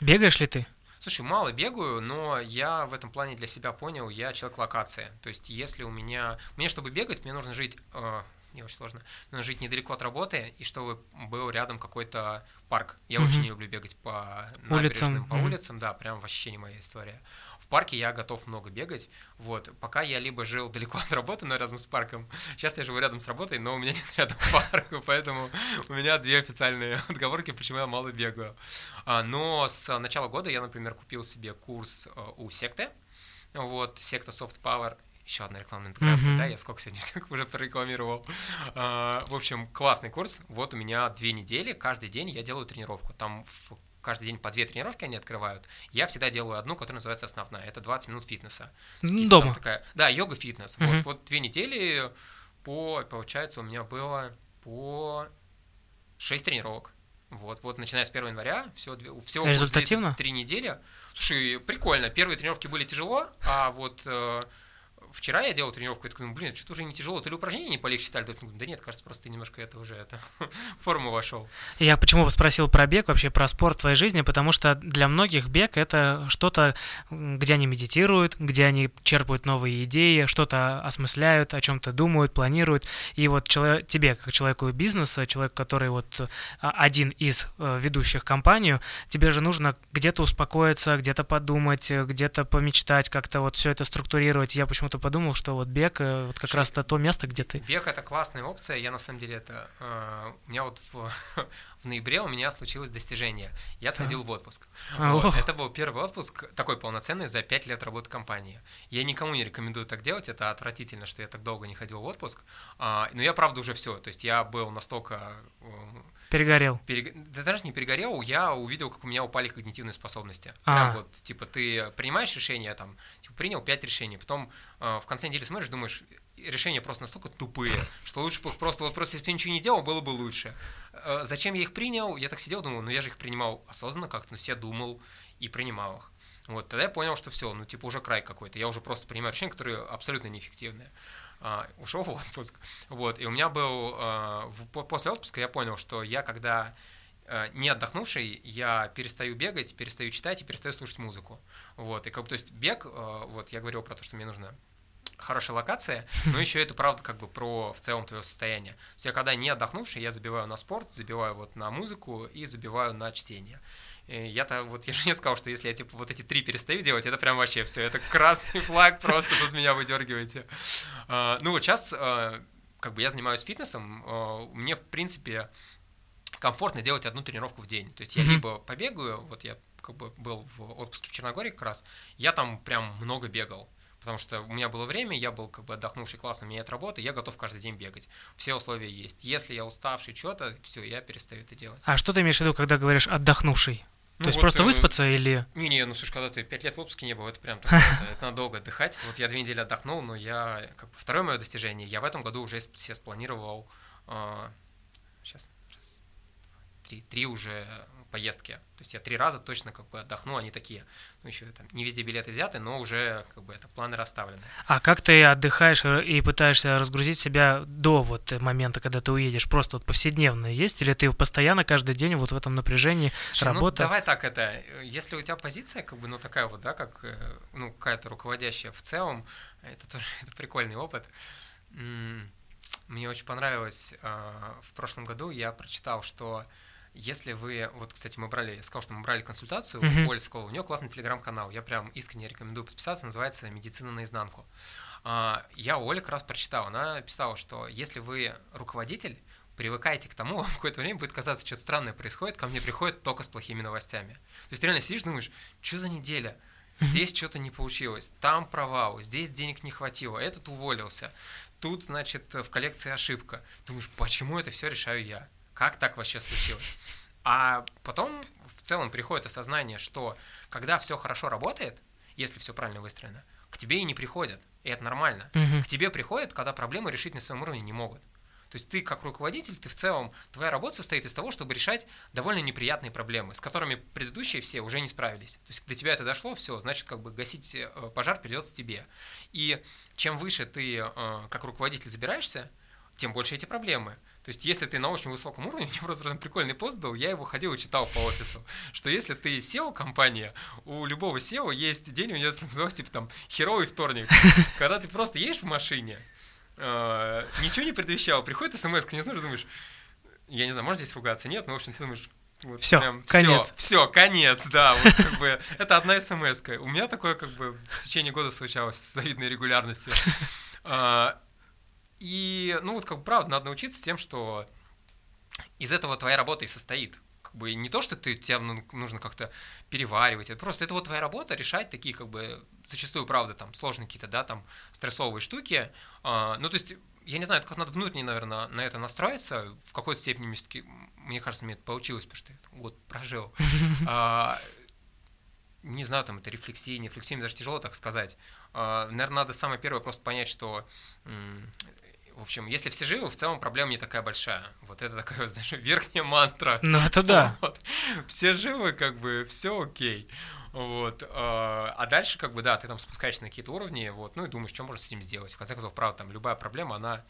Бегаешь ли ты? Слушай, мало бегаю, но я в этом плане для себя понял, я человек локации. То есть, если у меня... Мне, чтобы бегать, мне нужно жить... Не очень сложно. Нужно жить недалеко от работы, и чтобы был рядом какой-то парк. Я mm-hmm. очень не люблю бегать по набережным, по mm-hmm. улицам, да, прям вообще не моя история парке я готов много бегать. Вот, пока я либо жил далеко от работы, но рядом с парком. Сейчас я живу рядом с работой, но у меня нет рядом парка, поэтому у меня две официальные отговорки, почему я мало бегаю. А, но с начала года я, например, купил себе курс э, у секты. Вот, секта Soft Power еще одна рекламная интеграция, mm-hmm. да, я сколько сегодня всех уже прорекламировал. А, в общем, классный курс. Вот у меня две недели, каждый день я делаю тренировку. Там в каждый день по две тренировки они открывают. Я всегда делаю одну, которая называется основная. Это 20 минут фитнеса. Дома. Такая, да, йога-фитнес. Угу. Вот, вот две недели по, получается, у меня было по 6 тренировок. Вот, вот, начиная с 1 января, все, всего Результативно? 3 недели. Слушай, прикольно. Первые тренировки были тяжело, а вот э, вчера я делал тренировку, и такой, блин, что-то уже не тяжело, то ли упражнения не полегче стали, то, да нет, кажется, просто ты немножко это уже, это, форму вошел. Я почему спросил про бег, вообще про спорт твоей жизни, потому что для многих бег это что-то, где они медитируют, где они черпают новые идеи, что-то осмысляют, о чем-то думают, планируют, и вот человек, тебе, как человеку бизнеса, человек, который вот а, один из э, ведущих компанию, тебе же нужно где-то успокоиться, где-то подумать, где-то помечтать, как-то вот все это структурировать. Я почему-то подумал, что вот бег э, вот как раз-то то место, где ты. Бег это классная опция. Я на самом деле это э, у меня вот в, в ноябре у меня случилось достижение. Я сходил в отпуск. Вот. Это был первый отпуск такой полноценный за пять лет работы компании. Я никому не рекомендую так делать. Это отвратительно, что я так долго не ходил в отпуск. А, но я правда уже все. То есть я был настолько э, Перегорел. Перег... Да даже не перегорел, я увидел, как у меня упали когнитивные способности. А. Прям вот, типа, ты принимаешь решение, там, принял пять решений, потом э, в конце недели смотришь, думаешь, решения просто настолько тупые, что лучше бы просто, вот просто если бы ничего не делал, было бы лучше. Э, зачем я их принял? Я так сидел, думал, ну я же их принимал осознанно как-то, ну все думал и принимал их. Вот, тогда я понял, что все, ну типа уже край какой-то, я уже просто принимаю решения, которые абсолютно неэффективные. А, ушел в отпуск, вот, и у меня был, а, в, после отпуска я понял, что я когда не отдохнувший, я перестаю бегать, перестаю читать и перестаю слушать музыку. Вот, и как бы, то есть бег, а, вот, я говорил про то, что мне нужно хорошая локация, но еще это правда как бы про в целом твое состояние. То есть я когда не отдохнувший, я забиваю на спорт, забиваю вот на музыку и забиваю на чтение. Я-то вот я же не сказал, что если я типа вот эти три перестаю делать, это прям вообще все, это красный флаг, просто тут меня выдергиваете. А, ну вот сейчас а, как бы я занимаюсь фитнесом, мне в принципе комфортно делать одну тренировку в день. То есть я либо побегаю, вот я как бы был в отпуске в Черногории как раз, я там прям много бегал потому что у меня было время, я был как бы отдохнувший, классно меня от работы, я готов каждый день бегать. Все условия есть. Если я уставший, что-то, все, я перестаю это делать. А что ты имеешь в виду, когда говоришь отдохнувший? Ну, То есть вот, просто э, выспаться или... Не-не, ну слушай, когда ты пять лет в отпуске не был, это прям такое, это, это надо долго отдыхать. Вот я две недели отдохнул, но я, как бы, второе мое достижение, я в этом году уже себе спланировал, э, сейчас, раз, три, три уже поездки. То есть я три раза точно как бы отдохну, они такие, ну еще там не везде билеты взяты, но уже как бы это планы расставлены. А как ты отдыхаешь и пытаешься разгрузить себя до вот момента, когда ты уедешь? Просто вот повседневно есть? Или ты постоянно каждый день вот в этом напряжении Слушай, работа? Ну, давай так это, если у тебя позиция как бы, ну такая вот, да, как, э, ну какая-то руководящая в целом, это тоже это прикольный опыт. Мне очень понравилось а, в прошлом году, я прочитал, что если вы, вот, кстати, мы брали, я сказал, что мы брали консультацию Мгм. у Оли Соколовой, у нее классный телеграм-канал, я прям искренне рекомендую подписаться, называется «Медицина наизнанку». А, Я у Оли как раз прочитал, она писала, что если вы руководитель, привыкайте к тому, вам какое-то время будет казаться, что-то странное происходит, ко мне приходит только с плохими новостями. То есть ты реально сидишь, думаешь, что за неделя? Здесь что-то не получилось, там провал, здесь денег не хватило, этот уволился, тут, значит, в коллекции ошибка. Думаешь, почему это все решаю я? Как так вообще случилось? А потом в целом приходит осознание, что когда все хорошо работает, если все правильно выстроено, к тебе и не приходят, и это нормально. Мгм. К тебе приходят, когда проблемы решить на своем уровне не могут. То есть ты как руководитель, ты в целом, твоя работа состоит из того, чтобы решать довольно неприятные проблемы, с которыми предыдущие все уже не справились. То есть до тебя это дошло, все, значит, как бы гасить э, пожар придется тебе. И чем выше ты э, как руководитель забираешься, тем больше эти проблемы. То есть, если ты на очень высоком уровне, у меня просто там прикольный пост был, я его ходил и читал по офису, что если ты SEO-компания, у любого SEO есть день, у него называется, типа там херовый вторник, когда ты просто едешь в машине, э, ничего не предвещал, приходит смс, не знаешь, думаешь, я не знаю, можно здесь ругаться, нет, но, в общем, ты думаешь, вот Всё, прям конец. Все, конец, да, вот как бы, это одна смс -ка. У меня такое как бы в течение года случалось с завидной регулярностью. А, И, ну вот как бы правда, надо научиться тем, что из этого твоя работа и состоит. Как бы не то, что ты, тебе ну- нужно как-то переваривать, это просто это вот твоя работа решать такие как бы зачастую, правда, там сложные какие-то, да, там стрессовые штуки. А, ну, то есть, я не знаю, как надо внутренне, наверное, на это настроиться. В какой-то степени, мне кажется, мне это получилось, потому что я год прожил. А, не знаю, там это рефлексия, не рефлексия, мне даже тяжело так сказать. Наверное, надо самое первое просто понять, что в общем, если все живы, в целом проблема не такая большая. Вот это такая, вот, знаешь, верхняя мантра. Ну, это да. Вот. Все живы, как бы, все окей. Вот. а а дальше, как бы, да, ты там спускаешься на какие-то уровни, вот, ну и думаешь, что можно с этим сделать. В конце концов, правда, там любая проблема, она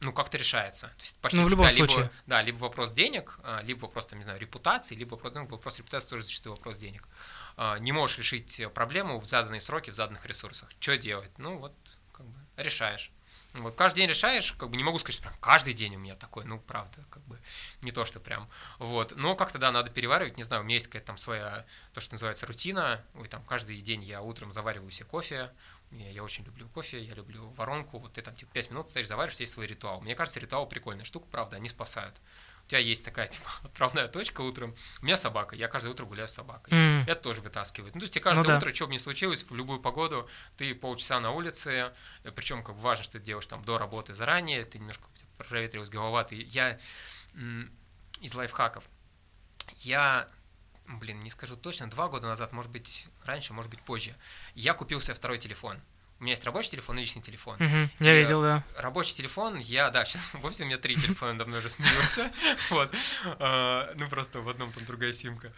ну, как-то решается. То есть почти Ну, в всегда любом либо, случае. Да, либо вопрос денег, а, либо вопрос, там, не знаю, репутации, либо вопрос, ну, вопрос репутации тоже зачастую вопрос денег. А, Не можешь решить проблему в заданные сроки, в заданных ресурсах. Что делать? Ну, вот, как бы, решаешь. Вот каждый день решаешь, как бы не могу сказать, что прям каждый день у меня такой, ну, правда, как бы не то, что прям, вот, но как-то, да, надо переваривать, не знаю, у меня есть какая-то там своя, то, что называется рутина, ой, там, каждый день я утром завариваю себе кофе, я, я очень люблю кофе, я люблю воронку, вот ты там, типа, 5 минут стоишь, завариваешь, есть свой ритуал. Мне кажется, ритуал прикольная штука, правда, они спасают. У тебя есть такая, типа, отправная точка утром, у меня собака, я каждое утро гуляю с собакой. М. Это тоже вытаскивает. Ну, то есть тебе каждое Ну да. утро, что бы ни случилось, в любую погоду, ты полчаса на улице, причем как бы важно, что ты делаешь там до работы заранее, ты немножко проветрилась голова, ты, я, из лайфхаков. Я, блин, не скажу точно, два года назад, может быть, раньше, может быть, позже, я купил себе второй телефон. У меня есть рабочий телефон и личный телефон. Угу, я И, видел, да. Рабочий телефон, я, да, сейчас вовсе у меня три телефона мной уже смеются. Вот. А, Ну, просто в одном там другая симка.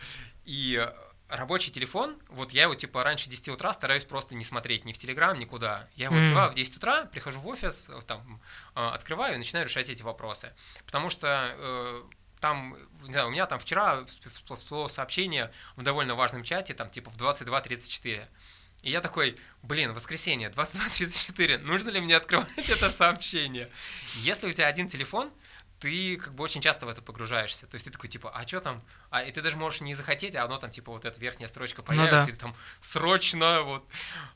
И рабочий телефон, вот я его типа раньше 10 утра стараюсь просто не смотреть ни в Телеграм, никуда. Я его открываю в 10 утра, прихожу в офис, там, а, открываю и начинаю решать эти вопросы. Потому что э, там, не знаю, у меня там вчера всплыло сообщение в довольно важном чате, там типа в 22.34. И я такой, блин, воскресенье, 22.34, нужно ли мне открывать это сообщение? Если у тебя один телефон, ты как бы очень часто в это погружаешься. То есть ты такой, типа, а что там? А, и ты даже можешь не захотеть, а оно там, типа, вот эта верхняя строчка появится, Ну да. и ты там срочно, вот.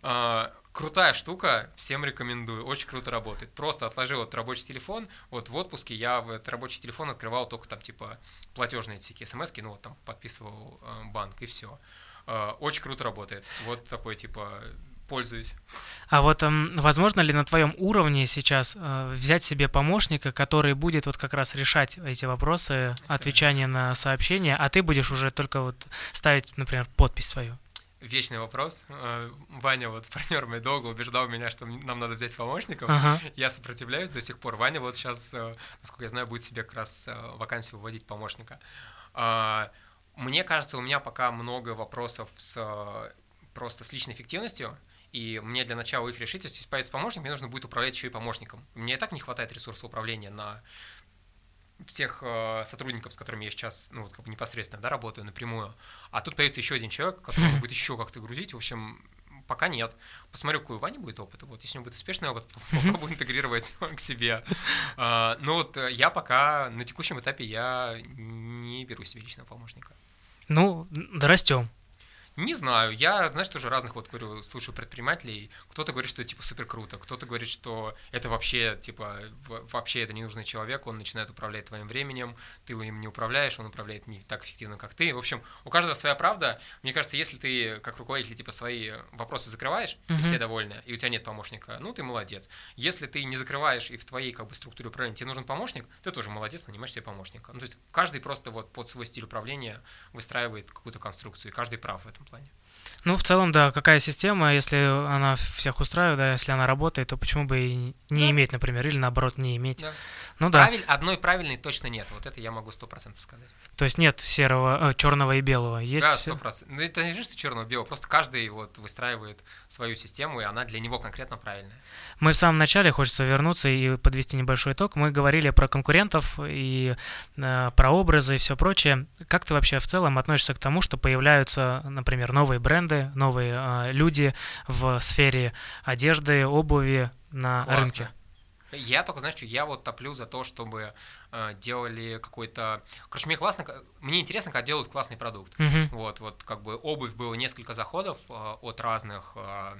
А, крутая штука, всем рекомендую, очень круто работает. Просто отложил этот рабочий телефон, вот в отпуске я в этот рабочий телефон открывал только там, типа, платежные всякие смс ну вот там подписывал э, банк, и все. Очень круто работает. Вот такой, типа, пользуюсь. А вот эм, возможно ли на твоем уровне сейчас э, взять себе помощника, который будет вот как раз решать эти вопросы, отвечания на сообщения, а ты будешь уже только вот ставить, например, подпись свою? Вечный вопрос. Э, Ваня, вот партнер мой долго убеждал меня, что нам надо взять помощников. Ага. Я сопротивляюсь до сих пор. Ваня вот сейчас, э, насколько я знаю, будет себе как раз э, вакансию выводить помощника. Мне кажется, у меня пока много вопросов с э, просто с личной эффективностью, и мне для начала их решить, если появится помощник, мне нужно будет управлять еще и помощником. Мне и так не хватает ресурса управления на всех э, сотрудников, с которыми я сейчас, ну, вот как бы непосредственно, да, работаю напрямую. А тут появится еще один человек, который будет еще как-то грузить. В общем, пока нет. Посмотрю, какой у Вани будет опыт. Вот, если у него будет успешный опыт, попробую интегрировать к себе. А, Но вот э, я пока на текущем этапе я не беру себе личного помощника. Ну, растем. Не знаю, я, знаешь, тоже разных, вот говорю, слушаю предпринимателей. Кто-то говорит, что это типа супер круто, кто-то говорит, что это вообще, типа, вообще это ненужный человек, он начинает управлять твоим временем, ты им не управляешь, он управляет не так эффективно, как ты. В общем, у каждого своя правда. Мне кажется, если ты, как руководитель, типа, свои вопросы закрываешь, и Мгм. все довольны, и у тебя нет помощника, ну, ты молодец. Если ты не закрываешь, и в твоей, как бы, структуре управления тебе нужен помощник, ты тоже молодец, нанимаешь себе помощника. Ну, то есть каждый просто вот под свой стиль управления выстраивает какую-то конструкцию, и каждый прав в этом плане. Ну, в целом, да, какая система, если она всех устраивает, да, если она работает, то почему бы и не Да. иметь, например, или наоборот не иметь. Да. Ну да, Правиль- одной правильной точно нет. Вот это я могу сто процентов сказать. то есть нет серого, черного и белого, есть да, сто процентов. Ну, это не что черного белого, просто каждый вот выстраивает свою систему, и она для него конкретно правильная. Мы в самом начале, хочется вернуться и подвести небольшой итог. Мы говорили про конкурентов и э, про образы и все прочее. Как ты вообще в целом относишься к тому, что появляются, например, новые бренды, новые э, люди в сфере одежды, обуви на Классно. рынке? Я только, знаешь, что я вот топлю за то, чтобы э, делали какой-то... Короче, мне классно, мне интересно, когда делают классный продукт. Мгм. Вот, вот как бы обувь было несколько заходов э, от разных э,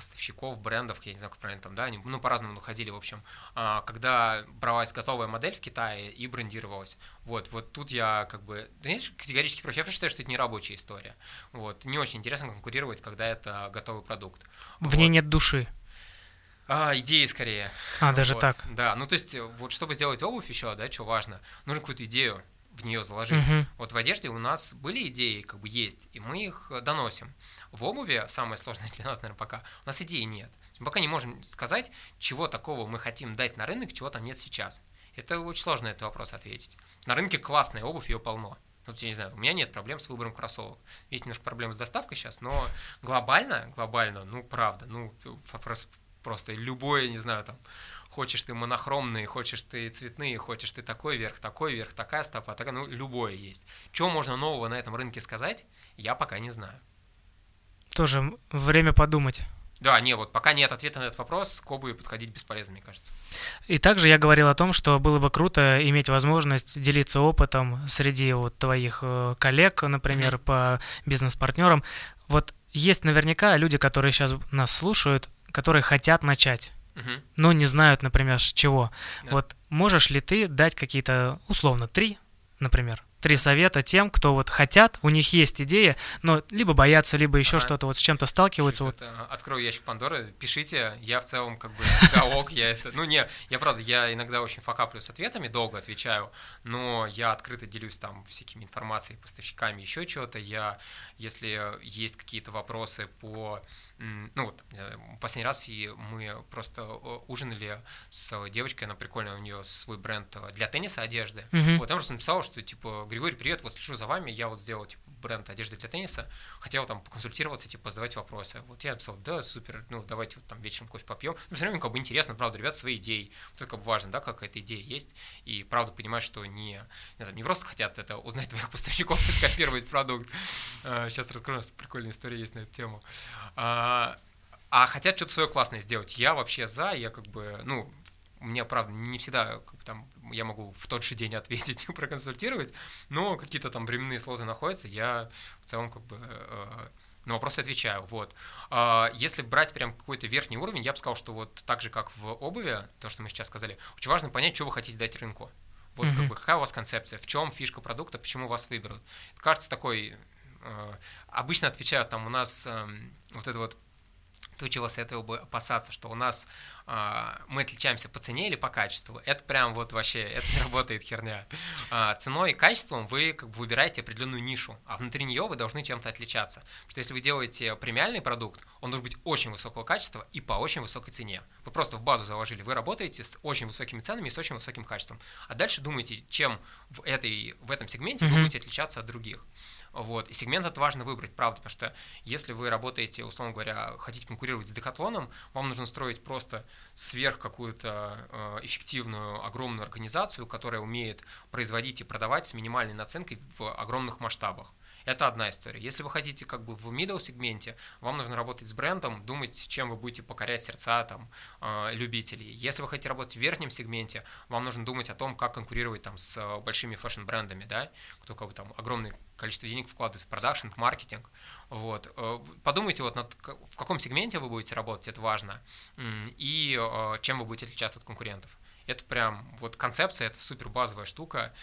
поставщиков, брендов, я не знаю, как правильно там, да, они, ну, по-разному находили, в общем, А, когда бралась готовая модель в Китае и брендировалась. Вот, вот тут я как бы, да, категорически против, я считаю, что это не рабочая история. Вот, не очень интересно конкурировать, когда это готовый продукт. В ней Вот. нет души. А, идеи скорее. А, даже Вот, так. Да, ну то есть, вот чтобы сделать обувь еще, да, что важно, нужно какую-то идею в нее заложить. Мгм. Вот в одежде у нас были идеи, как бы есть, и мы их доносим. В обуви самое сложное для нас, наверное, пока, у нас идеи нет. Мы пока не можем сказать, чего такого мы хотим дать на рынок, чего там нет сейчас. Это очень сложно этот вопрос ответить. На рынке классная обувь, ее полно. Вот, я не знаю, у меня нет проблем с выбором кроссовок. Есть немножко проблем с доставкой сейчас, но глобально, глобально, ну, правда, ну, вопрос просто любое, не знаю, там, хочешь ты монохромные, хочешь ты цветные, хочешь ты такой верх, такой верх, такая стопа, такая, ну, любое есть. Чего можно нового на этом рынке сказать, я пока не знаю. Тоже время подумать. Да, не, вот пока нет ответа на этот вопрос, к обуви подходить бесполезно, мне кажется. И также я говорил о том, что было бы круто иметь возможность делиться опытом среди вот твоих э, коллег, например, Мгм. по бизнес-партнерам. Вот есть наверняка люди, которые сейчас нас слушают, которые хотят начать, Мгм. но не знают, например, с чего. Да. Вот можешь ли ты дать какие-то, условно, три, например, три совета тем, кто вот хотят, у них есть идея, но либо боятся, либо еще ага. что-то вот с чем-то сталкиваются. Вот. Это, открою ящик Пандоры, пишите, я в целом как бы ок, я это, ну не, я правда, я иногда очень факаплю с ответами, долго отвечаю, но я открыто делюсь там всякими информацией, поставщиками, еще чего-то, я, если есть какие-то вопросы по, ну вот, последний раз мы просто ужинали с девочкой, она прикольная, у нее свой бренд для тенниса одежды, uh-huh. вот, она просто написала, что типа Григорий, привет, вот слежу за вами, я вот сделал типа, бренд одежды для тенниса, хотел там поконсультироваться, типа задавать вопросы. Вот я написал, да, супер, ну давайте вот там вечером кофе попьем. Ну, все равно как бы интересно, правда, ребят, свои идеи. Вот это как бы важно, да, какая-то идея есть. И правда понимать, что не, не, знаю, не просто хотят это узнать твоих поставщиков и скопировать продукт. Сейчас а, расскажу, прикольная история есть на эту тему. А, а хотят что-то свое классное сделать. Я вообще за, я как бы, ну, мне, правда, не всегда как бы, там, я могу в тот же день ответить и проконсультировать, но какие-то там временные слоты находятся, я в целом как бы э, на вопросы отвечаю. Вот. А если брать прям какой-то верхний уровень, я бы сказал, что вот так же, как в обуви, то, что мы сейчас сказали, очень важно понять, что вы хотите дать рынку. Вот mm-hmm. как бы какая у вас концепция, в чем фишка продукта, почему вас выберут. Кажется такой, э, обычно отвечают там у нас э, вот это вот то, чего советую бы опасаться, что у нас мы отличаемся по цене или по качеству. Это прям вот вообще, это не работает херня. А, ценой и качеством вы как бы выбираете определенную нишу, а внутри нее вы должны чем-то отличаться. Потому что если вы делаете премиальный продукт, он должен быть очень высокого качества и по очень высокой цене. Вы просто в базу заложили, вы работаете с очень высокими ценами и с очень высоким качеством. А дальше думаете, чем в, этой, в этом сегменте mm-hmm. вы будете отличаться от других. Вот. И сегмент это важно выбрать, правда, потому что если вы работаете, условно говоря, хотите конкурировать с декатлоном, вам нужно строить просто сверх какую-то э, эффективную огромную организацию, которая умеет производить и продавать с минимальной наценкой в огромных масштабах. Это одна история. Если вы хотите как бы в middle сегменте, вам нужно работать с брендом, думать, чем вы будете покорять сердца там, э, любителей. Если вы хотите работать в верхнем сегменте, вам нужно думать о том, как конкурировать там с большими fashion-брендами, да, кто как бы там огромный количество денег вкладывает в продакшн, в маркетинг. Вот. Э, подумайте, вот над, в каком сегменте вы будете работать, это важно, и э, чем вы будете отличаться от конкурентов. Это прям, вот концепция, это супер базовая штука,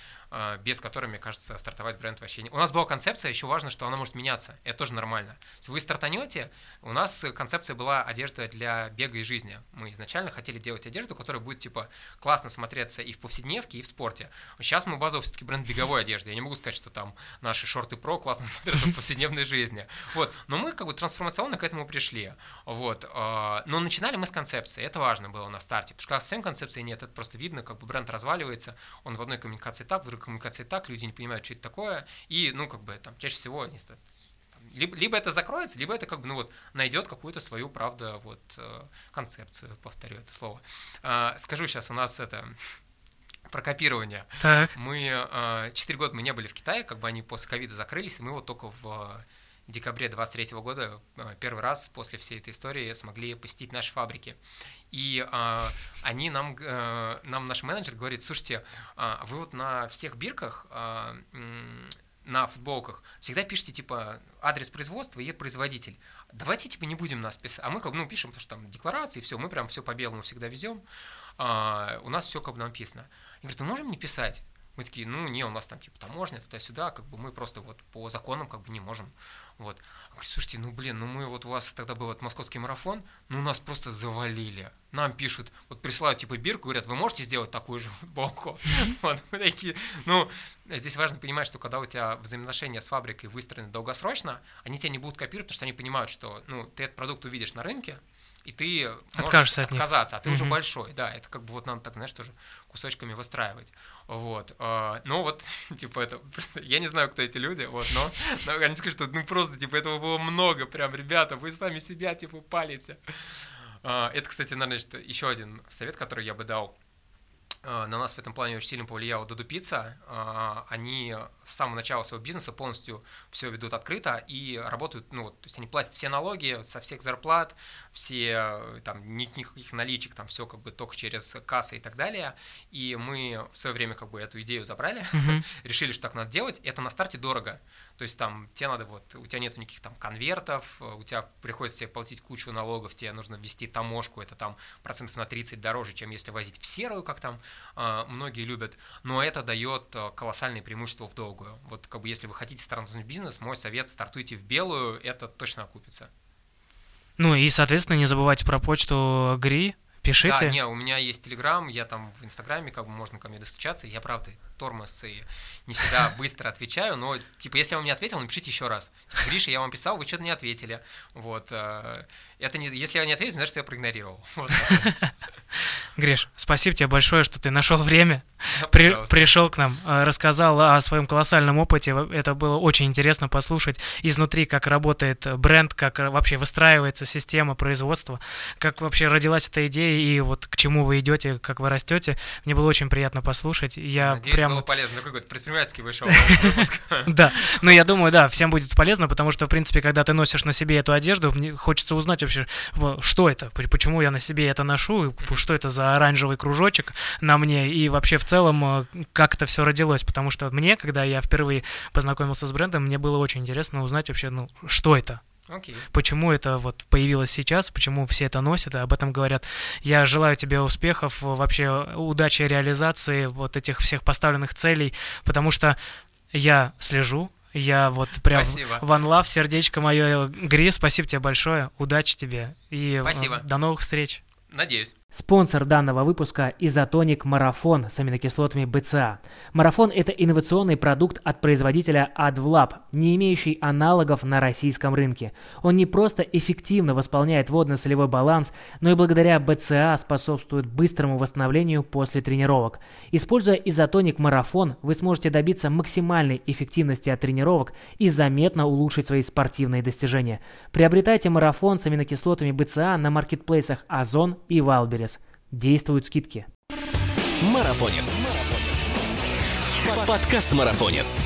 без которой, мне кажется, стартовать бренд вообще не... У нас была концепция, еще важно, что она может меняться, это тоже нормально. Вы стартанете, у нас концепция была одежда для бега и жизни. Мы изначально хотели делать одежду, которая будет, типа, классно смотреться и в повседневке, и в спорте. Сейчас мы базово все-таки бренд беговой одежды. Я не могу сказать, что там наши шорты про классно смотрятся в повседневной жизни. Вот. Но мы как бы трансформационно к этому пришли. Вот. А, но начинали мы с концепции, это важно было на старте, потому что когда совсем концепции нет, это просто видно, как бы бренд разваливается, он в одной коммуникации так, в коммуникации так, люди не понимают, что это такое, и, ну, как бы, там, чаще всего, знаю, либо, либо это закроется, либо это как бы, ну вот, найдет какую-то свою, правда, вот, э, концепцию, повторю это слово. А, скажу сейчас, у нас это про копирование. Так. Мы, э, четыре года мы не были в Китае, как бы они после ковида закрылись, и мы вот только в декабре 23 года э, первый раз после всей этой истории смогли посетить наши фабрики. И э, они нам, э, нам наш менеджер говорит, слушайте, э, вы вот на всех бирках э, на футболках всегда пишите, типа, адрес производства и производитель. Давайте, типа, не будем нас писать. А мы, как, ну, пишем, потому что там декларации, все, мы прям все по белому всегда везем. А, у нас все как бы написано. Я говорю, ты можем не писать? Мы такие, ну, не, у нас там типа таможня туда-сюда, как бы мы просто вот по законам как бы не можем. Вот. Говорю, слушайте, ну, блин, ну мы вот у вас тогда был вот московский марафон, ну, нас просто завалили. Нам пишут, вот присылают типа бирку, говорят, вы можете сделать такую же футболку? Вот, мы такие, ну, здесь важно понимать, что когда у тебя взаимоотношения с фабрикой выстроены долгосрочно, они тебя не будут копировать, потому что они понимают, что, ну, ты этот продукт увидишь на рынке, и ты можешь от отказаться, а ты mm-hmm. уже большой, да, это как бы вот надо так, знаешь, тоже кусочками выстраивать, вот, а, ну вот, типа это, просто, я не знаю, кто эти люди, вот, но, но они скажут, что ну просто, типа, этого было много, прям, ребята, вы сами себя, типа, палите. А, это, кстати, наверное, еще один совет, который я бы дал Э, на нас в этом плане очень сильно повлияла Дуду Пицца. Э, они с самого начала своего бизнеса полностью все ведут открыто и работают, ну, то есть они платят все налоги со всех зарплат, все, э, там, никаких наличек, там, все как бы только через кассы и так далее. И мы в свое время как бы эту идею забрали, mm-hmm. решили, что так надо делать. Это на старте дорого. То есть там тебе надо вот, у тебя нет никаких там конвертов, у тебя приходится тебе платить кучу налогов, тебе нужно ввести таможку, это там процентов на 30 дороже, чем если возить в серую, как там э, многие любят, но это дает э, колоссальные преимущества в долгую. Вот как бы если вы хотите стартануть бизнес, мой совет стартуйте в белую, это точно окупится. Ну и, соответственно, не забывайте про почту ГРИ, пишите. Да, не, у меня есть Телеграм, я там в Инстаграме, как бы можно ко мне достучаться. Я, правда, тормоз и не всегда быстро отвечаю, но, типа, если я вам не ответил, напишите еще раз. Типа, Гриша, я вам писал, вы что-то не ответили. Вот. Э, это не, если я не ответил, значит, я проигнорировал. Вот. Гриш, спасибо тебе большое, что ты нашел время, при, пришел к нам, э, рассказал о своем колоссальном опыте. Это было очень интересно послушать изнутри, как работает бренд, как вообще выстраивается система производства, как вообще родилась эта идея и вот к чему вы идете, как вы растете. Мне было очень приятно послушать. Я Надеюсь, прям... было полезно. Ну, какой-то предпринимательский вышел выпуск. Да, но я думаю, да, всем будет полезно, потому что, в принципе, когда ты носишь на себе эту одежду, мне хочется узнать вообще, что это, почему я на себе это ношу, что это за оранжевый кружочек на мне, и вообще в целом, э, как это все родилось, потому что мне, когда я впервые познакомился с брендом, мне было очень интересно узнать вообще, ну, что это, Okay. Почему это вот появилось сейчас, почему все это носят, об этом говорят. Я желаю тебе успехов, вообще удачи реализации вот этих всех поставленных целей, потому что я слежу, я вот прям спасибо. one love, сердечко мое, Гри, спасибо тебе большое, удачи тебе и э, спасибо. до новых встреч. Надеюсь. Спонсор данного выпуска – Изотоник Марафон с аминокислотами БЦА. Марафон – это инновационный продукт от производителя AdVlab, не имеющий аналогов на российском рынке. Он не просто эффективно восполняет водно-солевой баланс, но и благодаря BCAA способствует быстрому восстановлению после тренировок. Используя Изотоник Марафон, вы сможете добиться максимальной эффективности от тренировок и заметно улучшить свои спортивные достижения. Приобретайте Марафон с аминокислотами BCAA на маркетплейсах Озон и Wildberries. Действуют скидки. Марафонец. Подкаст Марафонец.